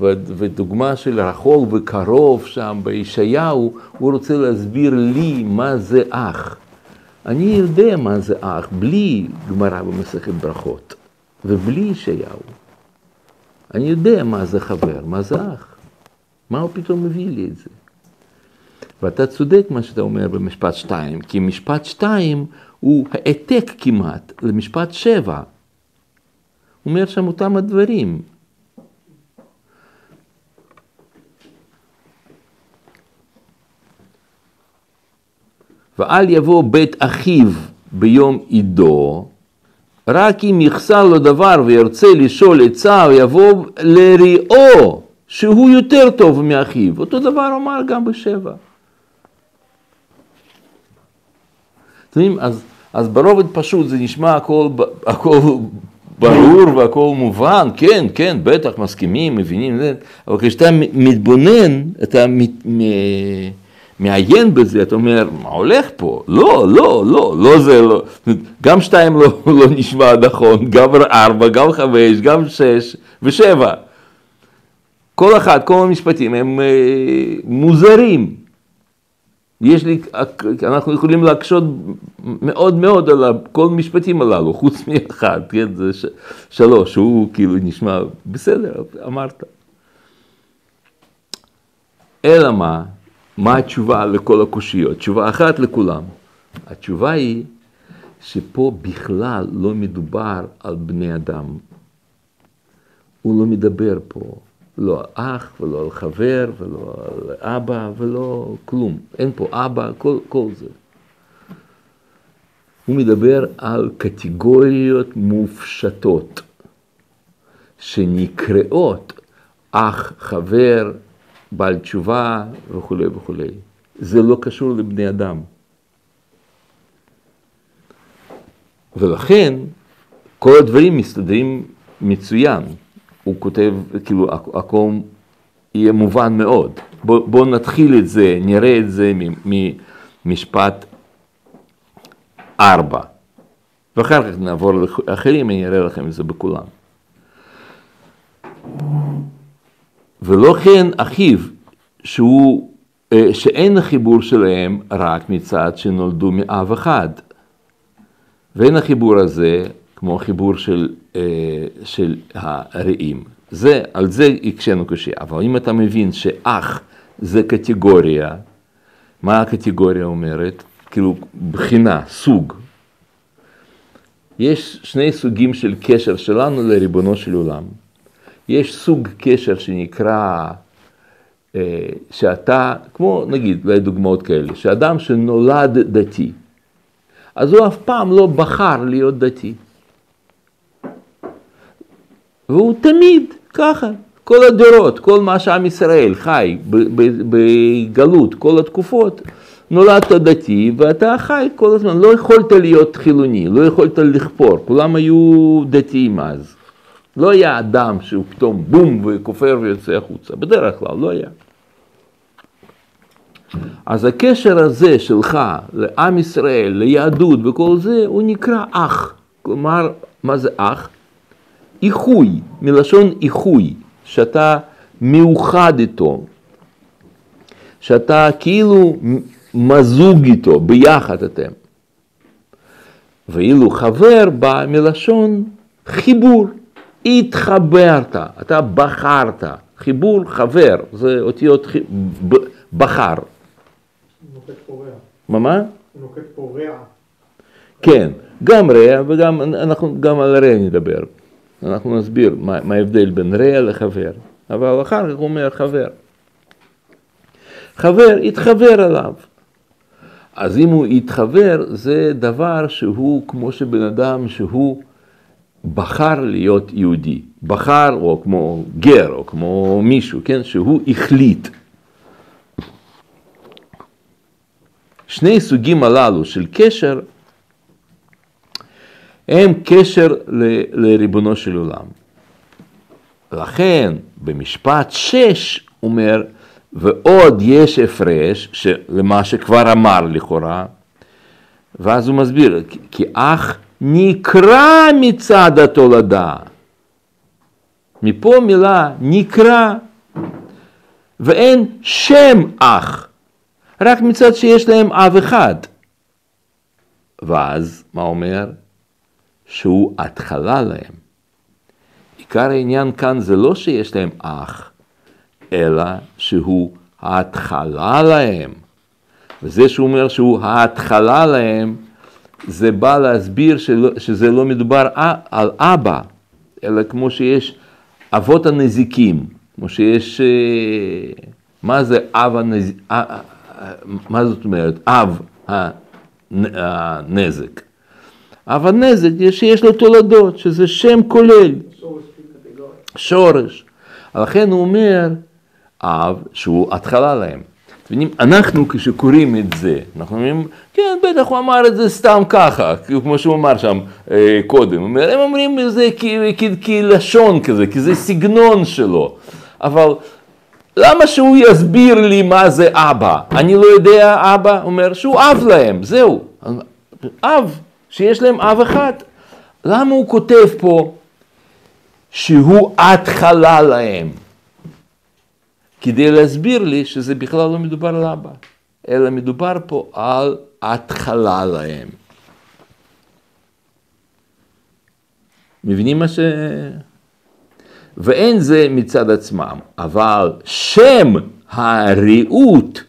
ודוגמה של רחוק וקרוב שם בישעיהו, הוא רוצה להסביר לי מה זה אח. אני יודע מה זה אח בלי גמרא במסכת ברכות ובלי ישעיהו. אני יודע מה זה חבר, מה זה אח. מה הוא פתאום מביא לי את זה? ואתה צודק מה שאתה אומר במשפט שתיים, כי משפט שתיים הוא העתק כמעט למשפט שבע. הוא אומר שם אותם הדברים. ואל יבוא בית אחיו ביום עידו, רק אם יחסר לו דבר וירצה לשאול עצה, יבוא לראו, שהוא יותר טוב מאחיו. אותו דבר אמר גם בשבע. אתם יודעים, אז, אז ברובד פשוט זה נשמע הכל, הכל ברור והכל מובן, כן, כן, בטח, מסכימים, מבינים, אבל כשאתה מתבונן, אתה מת, מ, מעיין בזה, אתה אומר, מה הולך פה? לא, לא, לא, לא זה, לא. גם שתיים לא, לא נשמע נכון, גם ארבע, גם חמש, גם שש ושבע. כל אחד, כל המשפטים הם אה, מוזרים. יש לי, אנחנו יכולים להקשות מאוד מאוד על כל המשפטים הללו, חוץ מאחד, כן, זה ש, שלוש, הוא כאילו נשמע בסדר, אמרת. אלא מה? מה התשובה לכל הקושיות? תשובה אחת לכולם. התשובה היא שפה בכלל לא מדובר על בני אדם. הוא לא מדבר פה. לא על אח ולא על חבר ולא על אבא ולא כלום. אין פה אבא, כל, כל זה. הוא מדבר על קטגוריות מופשטות שנקראות אח, חבר, בעל תשובה וכולי וכולי. זה לא קשור לבני אדם. ולכן כל הדברים מסתדרים מצוין. הוא כותב, כאילו, הכל יהיה מובן מאוד. בואו בוא נתחיל את זה, נראה את זה ממשפט ארבע. ואחר כך נעבור לאחרים, אני אראה לכם את זה בכולם. ולא כן אחיו, שהוא, אה, שאין החיבור שלהם רק מצד שנולדו מאב אחד. ואין החיבור הזה כמו החיבור של, אה, של הרעים. זה, על זה הקשינו קשה. אבל אם אתה מבין שאח זה קטגוריה, מה הקטגוריה אומרת? כאילו בחינה, סוג. יש שני סוגים של קשר שלנו לריבונו של עולם. יש סוג קשר שנקרא, אה, שאתה, כמו נגיד, לדוגמאות כאלה, שאדם שנולד דתי, אז הוא אף פעם לא בחר להיות דתי. והוא תמיד ככה, כל הדורות, כל מה שעם ישראל חי בגלות, כל התקופות, נולדת דתי ואתה חי כל הזמן, לא יכולת להיות חילוני, לא יכולת לכפור, כולם היו דתיים אז. לא היה אדם שהוא פתאום בום וכופר ויוצא החוצה, בדרך כלל לא היה. אז הקשר הזה שלך לעם ישראל, ליהדות וכל זה, הוא נקרא אח. כלומר, מה זה אח? איחוי, מלשון איחוי, שאתה מאוחד איתו, שאתה כאילו מזוג איתו, ביחד אתם. ואילו חבר בא מלשון חיבור, התחברת, אתה בחרת, חיבור חבר, זה אותיות ח... בחר. נוקט. מה מה? נוקט ריח. כן, גם רע וגם אנחנו גם על רע נדבר. אנחנו נסביר מה, מה ההבדל בין רע לחבר, אבל אחר כך הוא אומר חבר. חבר, התחבר אליו. אז אם הוא התחבר, זה דבר שהוא כמו שבן אדם שהוא בחר להיות יהודי, בחר או כמו גר או כמו מישהו, כן, שהוא החליט. שני סוגים הללו של קשר הם קשר ל- לריבונו של עולם. לכן במשפט 6 אומר, ועוד יש הפרש, למה שכבר אמר לכאורה, ואז הוא מסביר, כי אח נקרא מצד התולדה. מפה מילה נקרא, ואין שם אח, רק מצד שיש להם אב אחד. ואז, מה אומר? שהוא התחלה להם. עיקר העניין כאן זה לא שיש להם אח, אלא שהוא ההתחלה להם. וזה שהוא אומר שהוא ההתחלה להם, זה בא להסביר שזה לא מדובר על אבא, אלא כמו שיש אבות הנזיקים, כמו שיש, אה, מה זה אב הנזיק, אה, אה, מה זאת אומרת, אב הנזק. אב הנזק שיש לו תולדות, שזה שם כולל, שורש. לכן הוא אומר, אב שהוא התחלה להם. אנחנו כשקוראים את זה, אנחנו אומרים, כן, בטח הוא אמר את זה סתם ככה, כמו שהוא אמר שם אה, קודם, הם אומרים את זה כלשון כזה, כי זה סגנון שלו, אבל למה שהוא יסביר לי מה זה אבא? אני לא יודע אבא, אומר שהוא אב להם, זהו, אב, שיש להם אב אחד. למה הוא כותב פה שהוא התחלה להם? כדי להסביר לי שזה בכלל לא מדובר על אבא, אלא מדובר פה על התחלה להם. מבינים מה ש... ואין זה מצד עצמם, אבל שם הרעות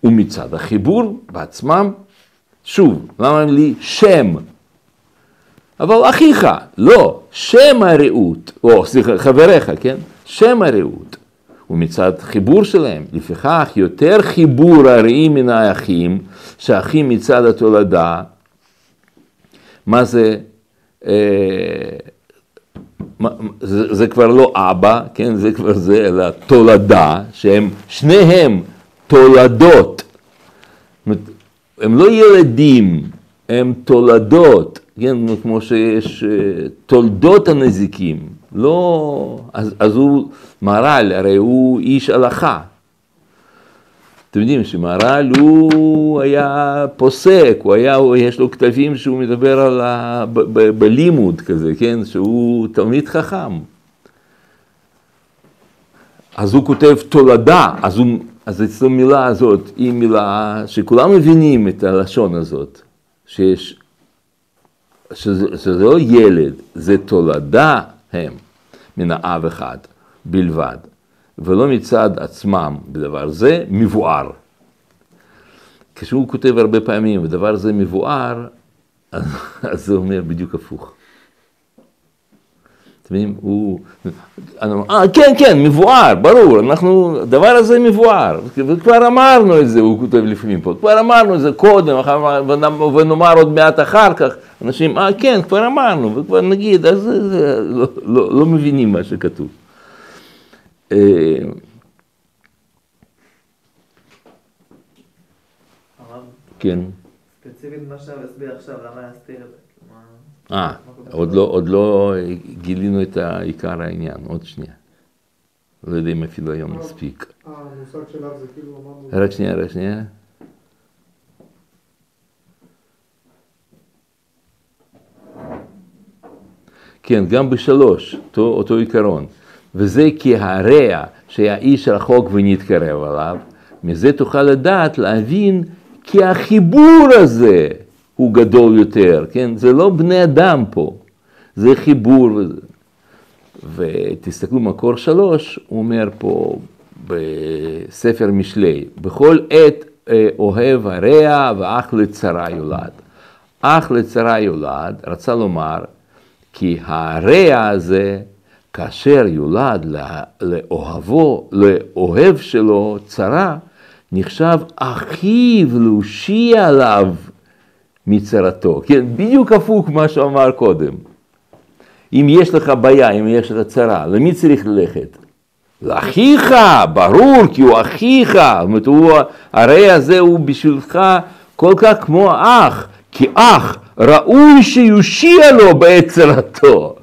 הוא מצד החיבור בעצמם. שוב, למה לי שם? אבל אחיך, לא, שם הרעות, או סליחה, חבריך, כן? שם הרעות. ומצד חיבור שלהם. לפיכך יותר חיבור הרעים מן האחים, שהאחים מצד התולדה, מה זה, אה, זה, זה כבר לא אבא, כן, זה כבר זה, אלא תולדה, שהם שניהם תולדות. הם לא ילדים, הם תולדות, כן, כמו שיש אה, תולדות הנזיקים. לא, אז, אז הוא, מהר"ל, הרי הוא איש הלכה. אתם יודעים שמהר"ל הוא היה פוסק, הוא היה, יש לו כתבים שהוא מדבר על ה... ב, ב, בלימוד כזה, כן? שהוא תלמיד חכם. אז הוא כותב תולדה, אז, הוא, אז אצלו מילה הזאת היא מילה שכולם מבינים את הלשון הזאת, שיש, שזה, שזה לא ילד, זה תולדה הם. מן האב אחד בלבד, ולא מצד עצמם בדבר זה מבואר. כשהוא כותב הרבה פעמים, ודבר זה מבואר, אז זה אומר בדיוק הפוך. אתם מבינים? הוא... אה, כן, כן, מבואר, ברור, אנחנו, הדבר הזה מבואר, וכבר אמרנו את זה, הוא כותב לפעמים פה, כבר אמרנו את זה קודם, ונאמר עוד מעט אחר כך, אנשים, אה, כן, כבר אמרנו, וכבר נגיד, אז לא, לא, לא מבינים מה שכתוב. אה, כן. ספציפית מה שאתה מסביר עכשיו, למה להסתיר את זה? אה, עוד לא, עוד לא גילינו את עיקר העניין, עוד שנייה. לא יודע אם אפילו היום נספיק. המושג שלך זה כאילו אמרנו... רק שנייה, רק שנייה. כן, גם בשלוש, אותו, אותו עיקרון. וזה כי הרע שהיה איש רחוק ונתקרב עליו, מזה תוכל לדעת, להבין כי החיבור הזה הוא גדול יותר, כן? זה לא בני אדם פה, זה חיבור. ותסתכלו מקור שלוש, הוא אומר פה בספר משלי, בכל עת אה, אוהב הרע ואח לצרה יולד. אח לצרה יולד, רצה לומר, כי הרע הזה, כאשר יולד לאוהבו, לאוהב שלו צרה, נחשב אחיו להושיע עליו מצרתו. כן, בדיוק הפוך מה שהוא אמר קודם. אם יש לך בעיה, אם יש לך צרה, למי צריך ללכת? לאחיך, ברור, כי הוא אחיך, זאת אומרת, הוא, הרי הזה הוא בשבילך כל כך כמו אח, כי אח ראוי שיושיע לו בעת צרתו.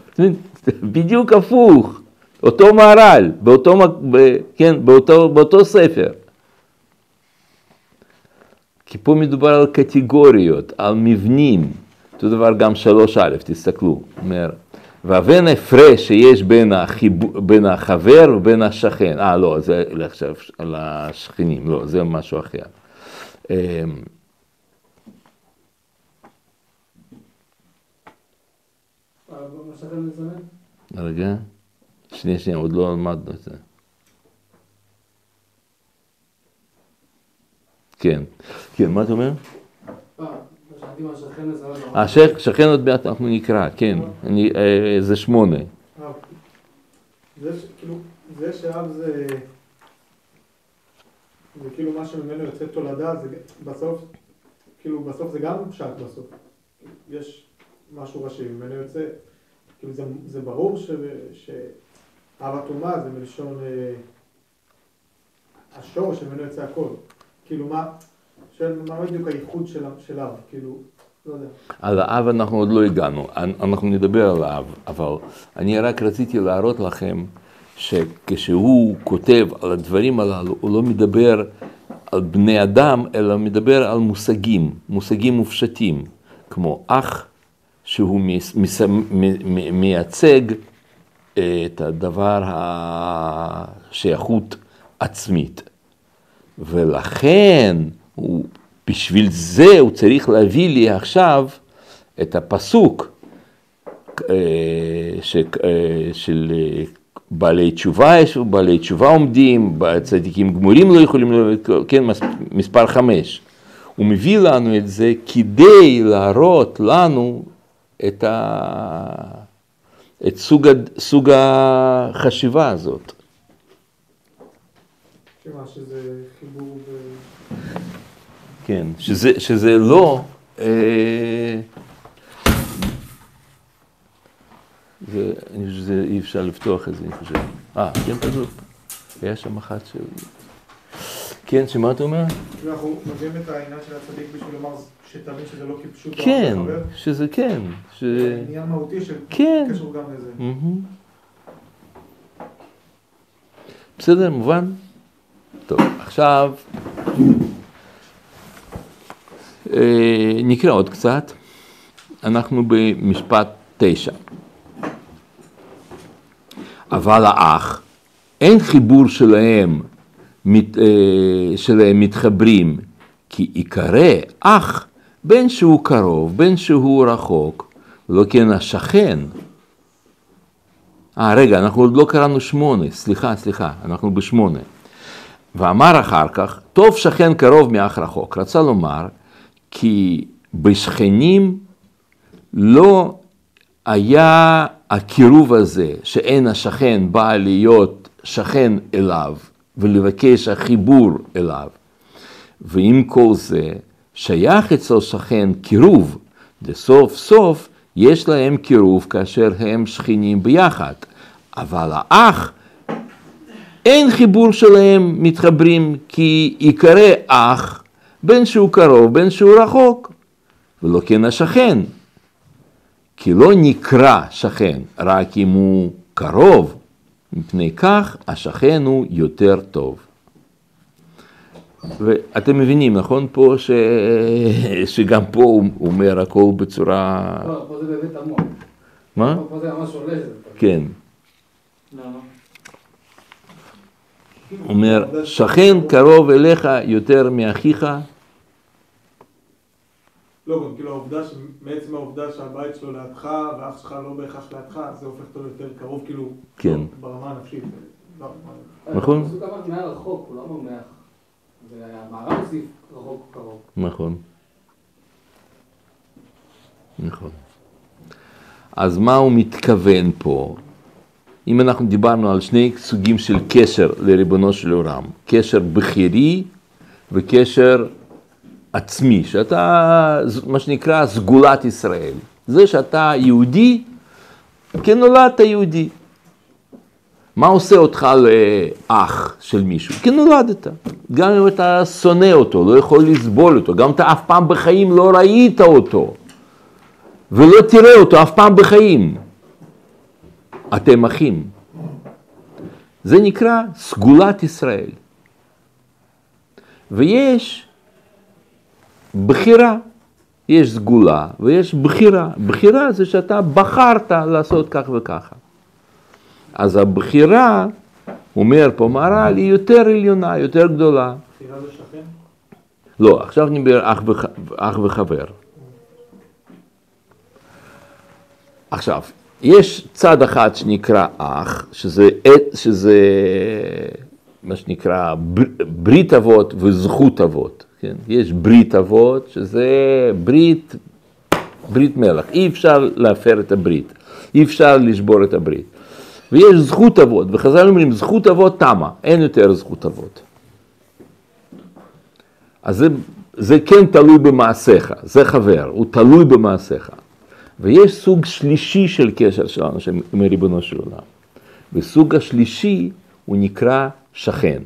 בדיוק הפוך, אותו מהר"ל, באותו, כן, באותו, באותו ספר. כי פה מדובר על קטגוריות, על מבנים. אותו דבר גם שלוש א', תסתכלו, אומר, והבן הפרש שיש בין, החיב... בין החבר ובין השכן. אה, לא, זה עכשיו על השכנים, לא, זה משהו אחר. אמ, מזמן? רגע, שנייה, שנייה, עוד לא למדנו את זה. כן, כן, מה אתה אומר? אה, השכן. אה, שכן עוד מעט אנחנו נקרא, כן, אני, אה, זה שמונה. זה ש- כאילו, זה שאב זה... זה כאילו מה שממנו יוצא תולדה, זה בסוף, כאילו בסוף זה גם פשט בסוף. יש משהו ראשי, ממנו יוצא, כאילו זה, זה ברור ש- שאב הטומאה זה מלשון השור שממנו יוצא הכל. כאילו מה, שואל מה בדיוק הייחוד של, אב, כאילו, לא יודע. על האב אנחנו עוד לא הגענו, אנחנו נדבר על האב, אבל אני רק רציתי להראות לכם שכשהוא כותב על הדברים הללו, הוא לא מדבר על בני אדם, אלא מדבר על מושגים, מושגים מופשטים, כמו אח, שהוא מייצג את הדבר השייכות עצמית. ולכן, הוא, בשביל זה הוא צריך להביא לי עכשיו את הפסוק אה, ש, אה, של אה, בעלי תשובה, יש בעלי תשובה עומדים, צדיקים גמורים לא יכולים, כן, מס- מספר חמש. הוא מביא לנו את זה כדי להראות לנו את, ה, את סוג, סוג החשיבה הזאת. שמה שזה חיבור ו... כן, שזה, שזה לא, אה, זה, אני חושב שזה אי אפשר לפתוח את זה, אני חושב. אה, כן, פשוט, היה שם אחת של... כן, שמה אתה אומר? אנחנו מביאים את העניין של הצדיק בשביל לומר שתבין שזה לא כפשוט כן. שזה כן, ש... זה עניין מהותי כן. שקשור גם לזה. בסדר, מובן? טוב, עכשיו אה, נקרא עוד קצת. אנחנו במשפט תשע. אבל האח, אין חיבור שלהם, מת, אה, שלהם מתחברים, כי ייקרא אח בין שהוא קרוב, בין שהוא רחוק, לא כן השכן. אה, רגע, אנחנו עוד לא קראנו שמונה, סליחה, סליחה, אנחנו בשמונה. ואמר אחר כך, טוב שכן קרוב מאח רחוק. רצה לומר, כי בשכנים לא היה הקירוב הזה, שאין השכן בא להיות שכן אליו ולבקש החיבור אליו. ועם כל זה, שייך אצל שכן קירוב, וסוף סוף יש להם קירוב כאשר הם שכנים ביחד. אבל האח, אין חיבור שלהם מתחברים, כי ייקרא אח בין שהוא קרוב בין שהוא רחוק, ולא כן השכן. כי לא נקרא שכן רק אם הוא קרוב, מפני כך השכן הוא יותר טוב. ואתם מבינים, נכון פה, ש... שגם פה הוא אומר הכל בצורה... לא, פה זה באמת עמוק. מה? פה זה ממש עולה. כן. למה? אומר, שכן קרוב אליך יותר מאחיך, לא, גם כאילו העובדה, שמעצם העובדה שהבית שלו לידך ואח שלך לא בהכרח לידך, זה הופך אותו יותר קרוב, כאילו, כן. ברמה הנפשית. לא, מה- נכון. הפסוק אמר מהרחוק, הוא לא אמר מאח. והמערב הוסיף רחוק קרוב. נכון. נכון. אז מה הוא מתכוון פה? אם אנחנו דיברנו על שני סוגים של קשר לריבונו של עולם, קשר בכירי וקשר עצמי, שאתה, מה שנקרא סגולת ישראל. זה שאתה יהודי, כי נולדת יהודי. מה עושה אותך לאח של מישהו? כי נולדת. גם אם אתה שונא אותו, לא יכול לסבול אותו, גם אתה אף פעם בחיים לא ראית אותו, ולא תראה אותו אף פעם בחיים. אתם אחים. זה נקרא סגולת ישראל. ויש בחירה. יש סגולה ויש בחירה. בחירה זה שאתה בחרת לעשות כך וככה. אז הבחירה, אומר פה מהר"ל, היא יותר עליונה, יותר גדולה. בחירה זה שכן? לא, עכשיו אני מדבר אח, וח, אח וחבר. עכשיו, יש צד אחד שנקרא אח, שזה, שזה מה שנקרא בר- ברית אבות וזכות אבות. כן? יש ברית אבות, שזה ברית, ברית מלך. אי אפשר להפר את הברית, אי אפשר לשבור את הברית. ויש זכות אבות, וחז"ל אומרים זכות אבות תמה, אין יותר זכות אבות. אז זה, זה כן תלוי במעשיך, זה חבר, הוא תלוי במעשיך. ויש סוג שלישי של קשר שלנו עם ריבונו של עולם. וסוג השלישי הוא נקרא שכן.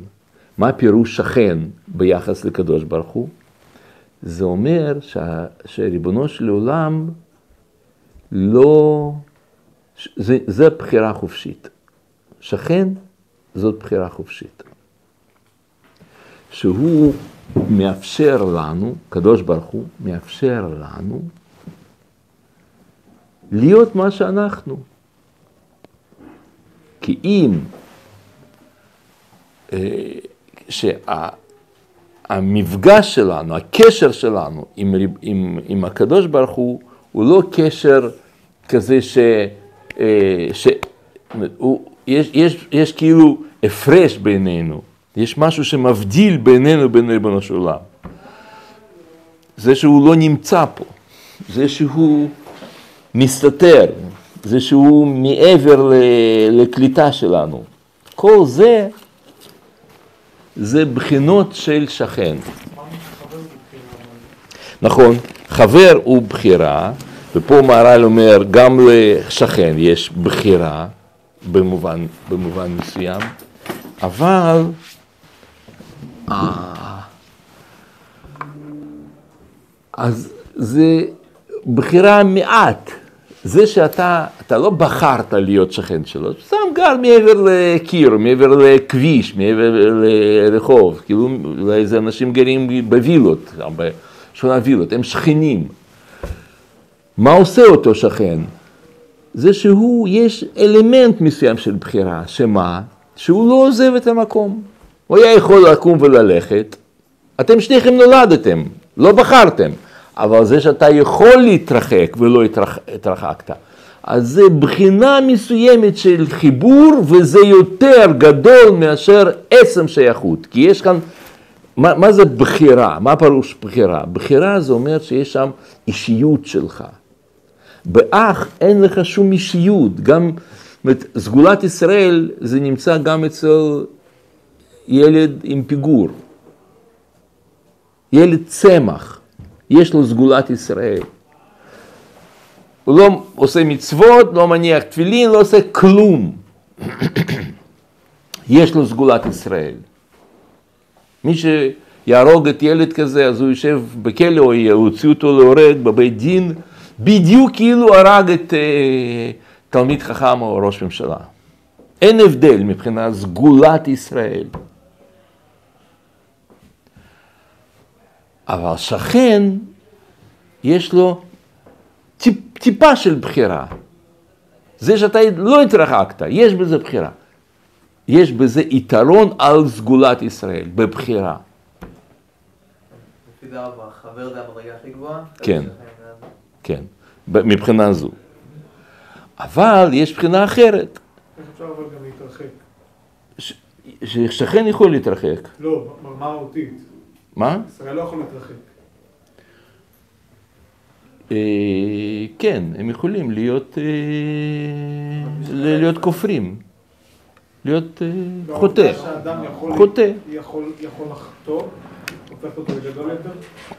מה פירוש שכן ביחס לקדוש ברוך הוא? זה אומר שה, שריבונו של עולם לא... זה, זה בחירה חופשית. שכן זאת בחירה חופשית. שהוא מאפשר לנו, קדוש ברוך הוא מאפשר לנו להיות מה שאנחנו. כי אם שהמפגש שלנו, הקשר שלנו עם, עם, עם הקדוש ברוך הוא, הוא לא קשר כזה ש... ש הוא, יש, יש, יש כאילו הפרש בינינו, יש משהו שמבדיל בינינו לבין ריבונו של עולם. זה שהוא לא נמצא פה, זה שהוא מסתתר, זה שהוא מעבר לקליטה שלנו. כל זה, זה בחינות של שכן. נכון, חבר הוא בחירה, ופה מהר"ל אומר, גם לשכן יש בחירה במובן, במובן מסוים, אבל אז זה בחירה מעט. זה שאתה, אתה לא בחרת להיות שכן שלו, סתם גר מעבר לקיר, מעבר לכביש, מעבר לרחוב, כאילו איזה אנשים גרים בווילות, בשכונה וילות, הם שכנים. מה עושה אותו שכן? זה שהוא, יש אלמנט מסוים של בחירה, שמה? שהוא לא עוזב את המקום. הוא היה יכול לקום וללכת, אתם שניכם נולדתם, לא בחרתם. אבל זה שאתה יכול להתרחק ולא התרח, התרחקת, אז זה בחינה מסוימת של חיבור, וזה יותר גדול מאשר עצם שייכות. כי יש כאן, מה, מה זה בחירה? מה פירוש בחירה? בחירה זה אומר שיש שם אישיות שלך. באח אין לך שום אישיות, גם, זאת סגולת ישראל זה נמצא גם אצל ילד עם פיגור, ילד צמח. יש לו סגולת ישראל. הוא לא עושה מצוות, לא מניח תפילין, לא עושה כלום. יש לו סגולת ישראל. מי שיהרוג את ילד כזה, אז הוא יושב בכלא או יוציאו אותו להורג בבית דין, בדיוק כאילו הרג את uh, תלמיד חכם או ראש ממשלה. אין הבדל מבחינת סגולת ישראל. אבל שכן, יש לו טיפ, טיפה של בחירה. זה שאתה לא התרחקת, יש בזה בחירה. יש בזה יתרון על סגולת ישראל, בבחירה. לפי דעתך, חבר זה המדרגה הכי גבוהה? כן, כן, מבחינה זו. אבל יש בחינה אחרת. אפשר אבל גם להתרחק? ששכן יכול להתרחק. לא, ברמה מהותית. מה? ישראל לא יכול להתרחק. אה, כן, הם יכולים להיות, אה, להיות כופרים, להיות אה, לא, חוטא, חוטא. יכול לחטוא, הופך אותו לגדול יותר.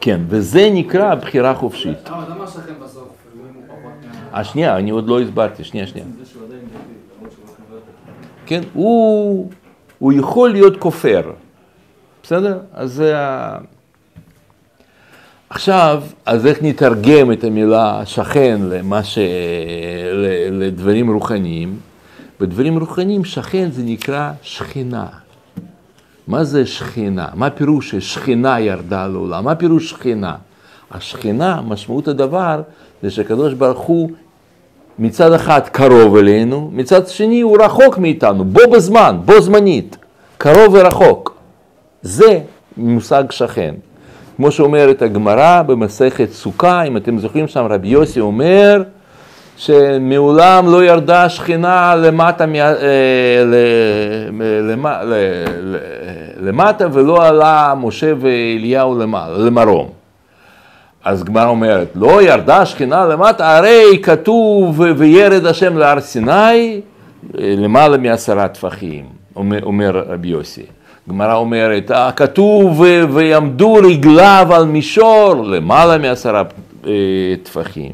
כן, וזה נקרא בחירה חופשית. אבל למה השכן בסוף? אה, שנייה, אני עוד לא הסברתי, שנייה, שנייה. לא. כן, הוא יכול להיות כופר, בסדר? אז זה ה... עכשיו, אז איך נתרגם את המילה שכן למה ש... לדברים רוחניים? בדברים רוחניים שכן זה נקרא שכינה. מה זה שכינה? מה פירוש ששכינה ירדה לעולם? מה פירוש שכינה? השכינה, משמעות הדבר, זה שהקדוש ברוך הוא מצד אחד קרוב אלינו, מצד שני הוא רחוק מאיתנו, בו בזמן, בו זמנית, קרוב ורחוק. זה מושג שכן. כמו שאומרת הגמרא במסכת סוכה, אם אתם זוכרים שם רבי יוסי אומר שמעולם לא ירדה שכינה למטה, אה, למטה ולא עלה משה ואליהו למרום. אז גמרא אומרת, לא ירדה שכינה למטה, הרי כתוב וירד השם להר סיני למעלה מעשרה טפחים, אומר רבי יוסי. גמרא אומרת, "אה, כתוב "ו- ויעמדו רגליו על מישור למעלה מעשרה אה, טפחים.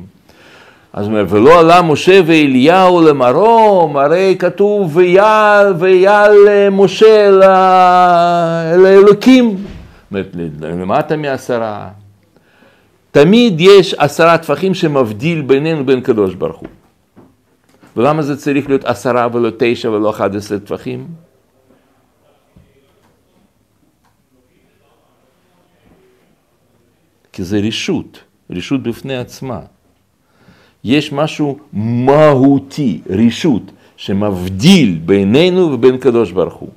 אז הוא אומר, ולא עלה משה ואליהו למרום, הרי כתוב ויעל, ויעל אה, משה לאלוקים. זאת אומרת, למטה מעשרה. תמיד יש עשרה טפחים שמבדיל בינינו לבין קדוש ברוך הוא. ולמה זה צריך להיות עשרה ולא תשע ולא אחד עשרה טפחים? כי זה רשות, רשות בפני עצמה. יש משהו מהותי, רשות, שמבדיל בינינו ובין קדוש ברוך הוא.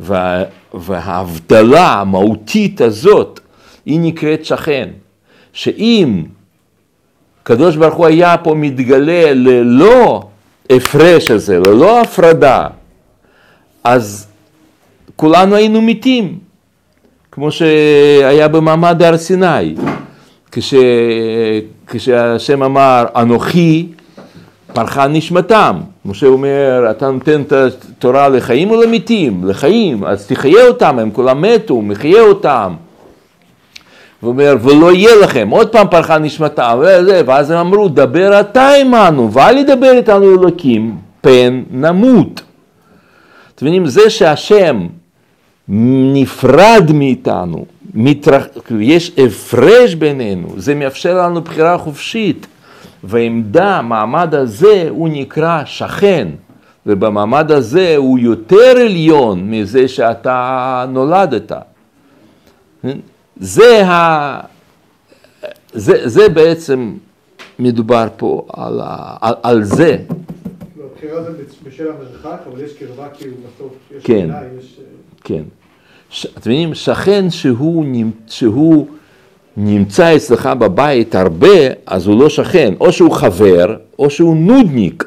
וה, וההבדלה המהותית הזאת, היא נקראת שכן. שאם קדוש ברוך הוא היה פה מתגלה ללא הפרש הזה, ללא הפרדה, אז כולנו היינו מתים, כמו שהיה במעמד הר סיני, כש, כשהשם אמר אנוכי פרחה נשמתם, משה אומר אתה נותן את התורה לחיים או למתים? לחיים, אז תחיה אותם, הם כולם מתו, מחיה אותם. הוא אומר, ולא יהיה לכם, עוד פעם פרחה נשמתם, ואז הם אמרו, דבר אתה עמנו, ואל ידבר איתנו אלוקים, פן נמות. אתם מבינים, זה שהשם נפרד מאיתנו, מתרח... יש הפרש בינינו, זה מאפשר לנו בחירה חופשית, ועמדה, המעמד הזה, הוא נקרא שכן, ובמעמד הזה הוא יותר עליון מזה שאתה נולדת. זה, ה... זה, זה בעצם מדובר פה על, ה... על, על זה. לא, הבחירה זה בשל המרחק, אבל יש קרבה כאילו בסוף, יש כן. מילה, יש... אה, כן. אתם מבינים, שכן שהוא. שהוא נמצא אצלך בבית הרבה, אז הוא לא שכן, או שהוא חבר, או שהוא נודניק.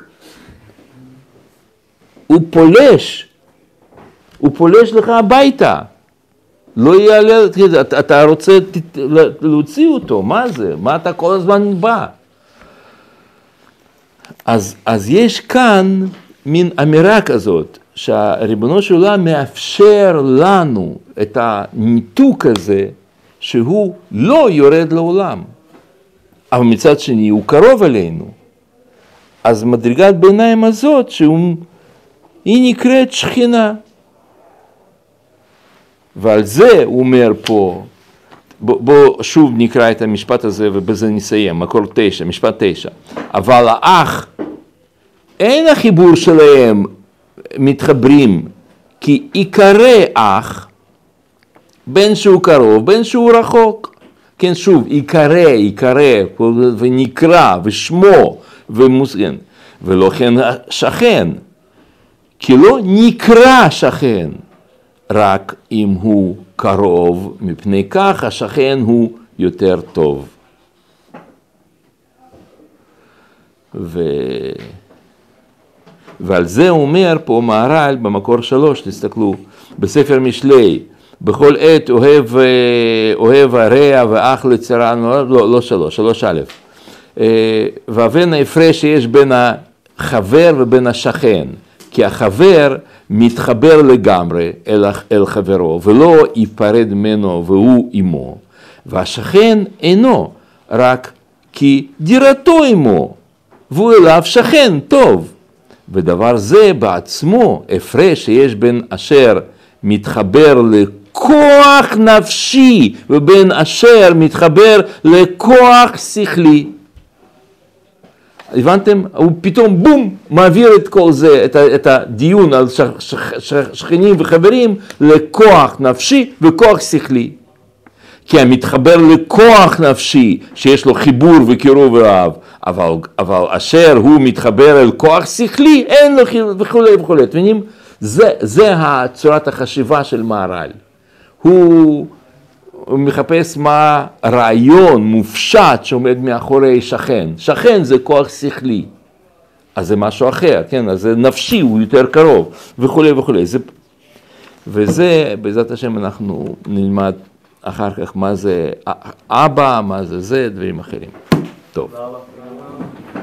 הוא פולש, הוא פולש לך הביתה. לא יעלה, אתה, אתה רוצה ת- להוציא אותו, מה זה? מה אתה כל הזמן בא? אז, אז יש כאן מין אמירה כזאת, שהריבונו של עולם מאפשר לנו את הניתוק הזה, שהוא לא יורד לעולם, אבל מצד שני הוא קרוב אלינו. אז מדרגת ביניים הזאת, שהוא, היא נקראת שכינה. ועל זה הוא אומר פה, בוא, בוא שוב נקרא את המשפט הזה ובזה נסיים, מקור תשע, משפט תשע. אבל האח, אין החיבור שלהם מתחברים, כי עיקרי אח, בין שהוא קרוב, בין שהוא רחוק. כן, שוב, עיקרי, עיקרי, ונקרא, ושמו, ומוסגן, ולא כן שכן, כי לא נקרא שכן. רק אם הוא קרוב, מפני כך השכן הוא יותר טוב. ו... ועל זה אומר פה מהר"ל במקור שלוש, תסתכלו, בספר משלי, בכל עת אוהב, אה, אוהב הרע ואח לצרה, לא, לא, לא שלוש, שלוש א', אה, והבן ההפרש שיש בין החבר ובין השכן, כי החבר מתחבר לגמרי אל, אל חברו ולא ייפרד ממנו והוא עמו, והשכן אינו, רק כי דירתו עמו, והוא אליו שכן טוב. ודבר זה בעצמו הפרש שיש בין אשר מתחבר לכוח נפשי ובין אשר מתחבר לכוח שכלי. הבנתם? הוא פתאום בום, מעביר את כל זה, את, את הדיון על ש, ש, ש, שכנים וחברים לכוח נפשי וכוח שכלי. כי המתחבר לכוח נפשי שיש לו חיבור וקירוב אליו, אבל, אבל אשר הוא מתחבר אל כוח שכלי, אין לו חיבור וכולי וכולי. אתם מבינים? זה, זה צורת החשיבה של מהר"ל. הוא, הוא מחפש מה רעיון מופשט שעומד מאחורי שכן. שכן זה כוח שכלי. אז זה משהו אחר, כן? אז זה נפשי, הוא יותר קרוב, וכולי וכולי. זה, וזה, בעזרת השם, אנחנו נלמד אחר כך מה זה אבא, מה זה זה, דברים אחרים. טוב.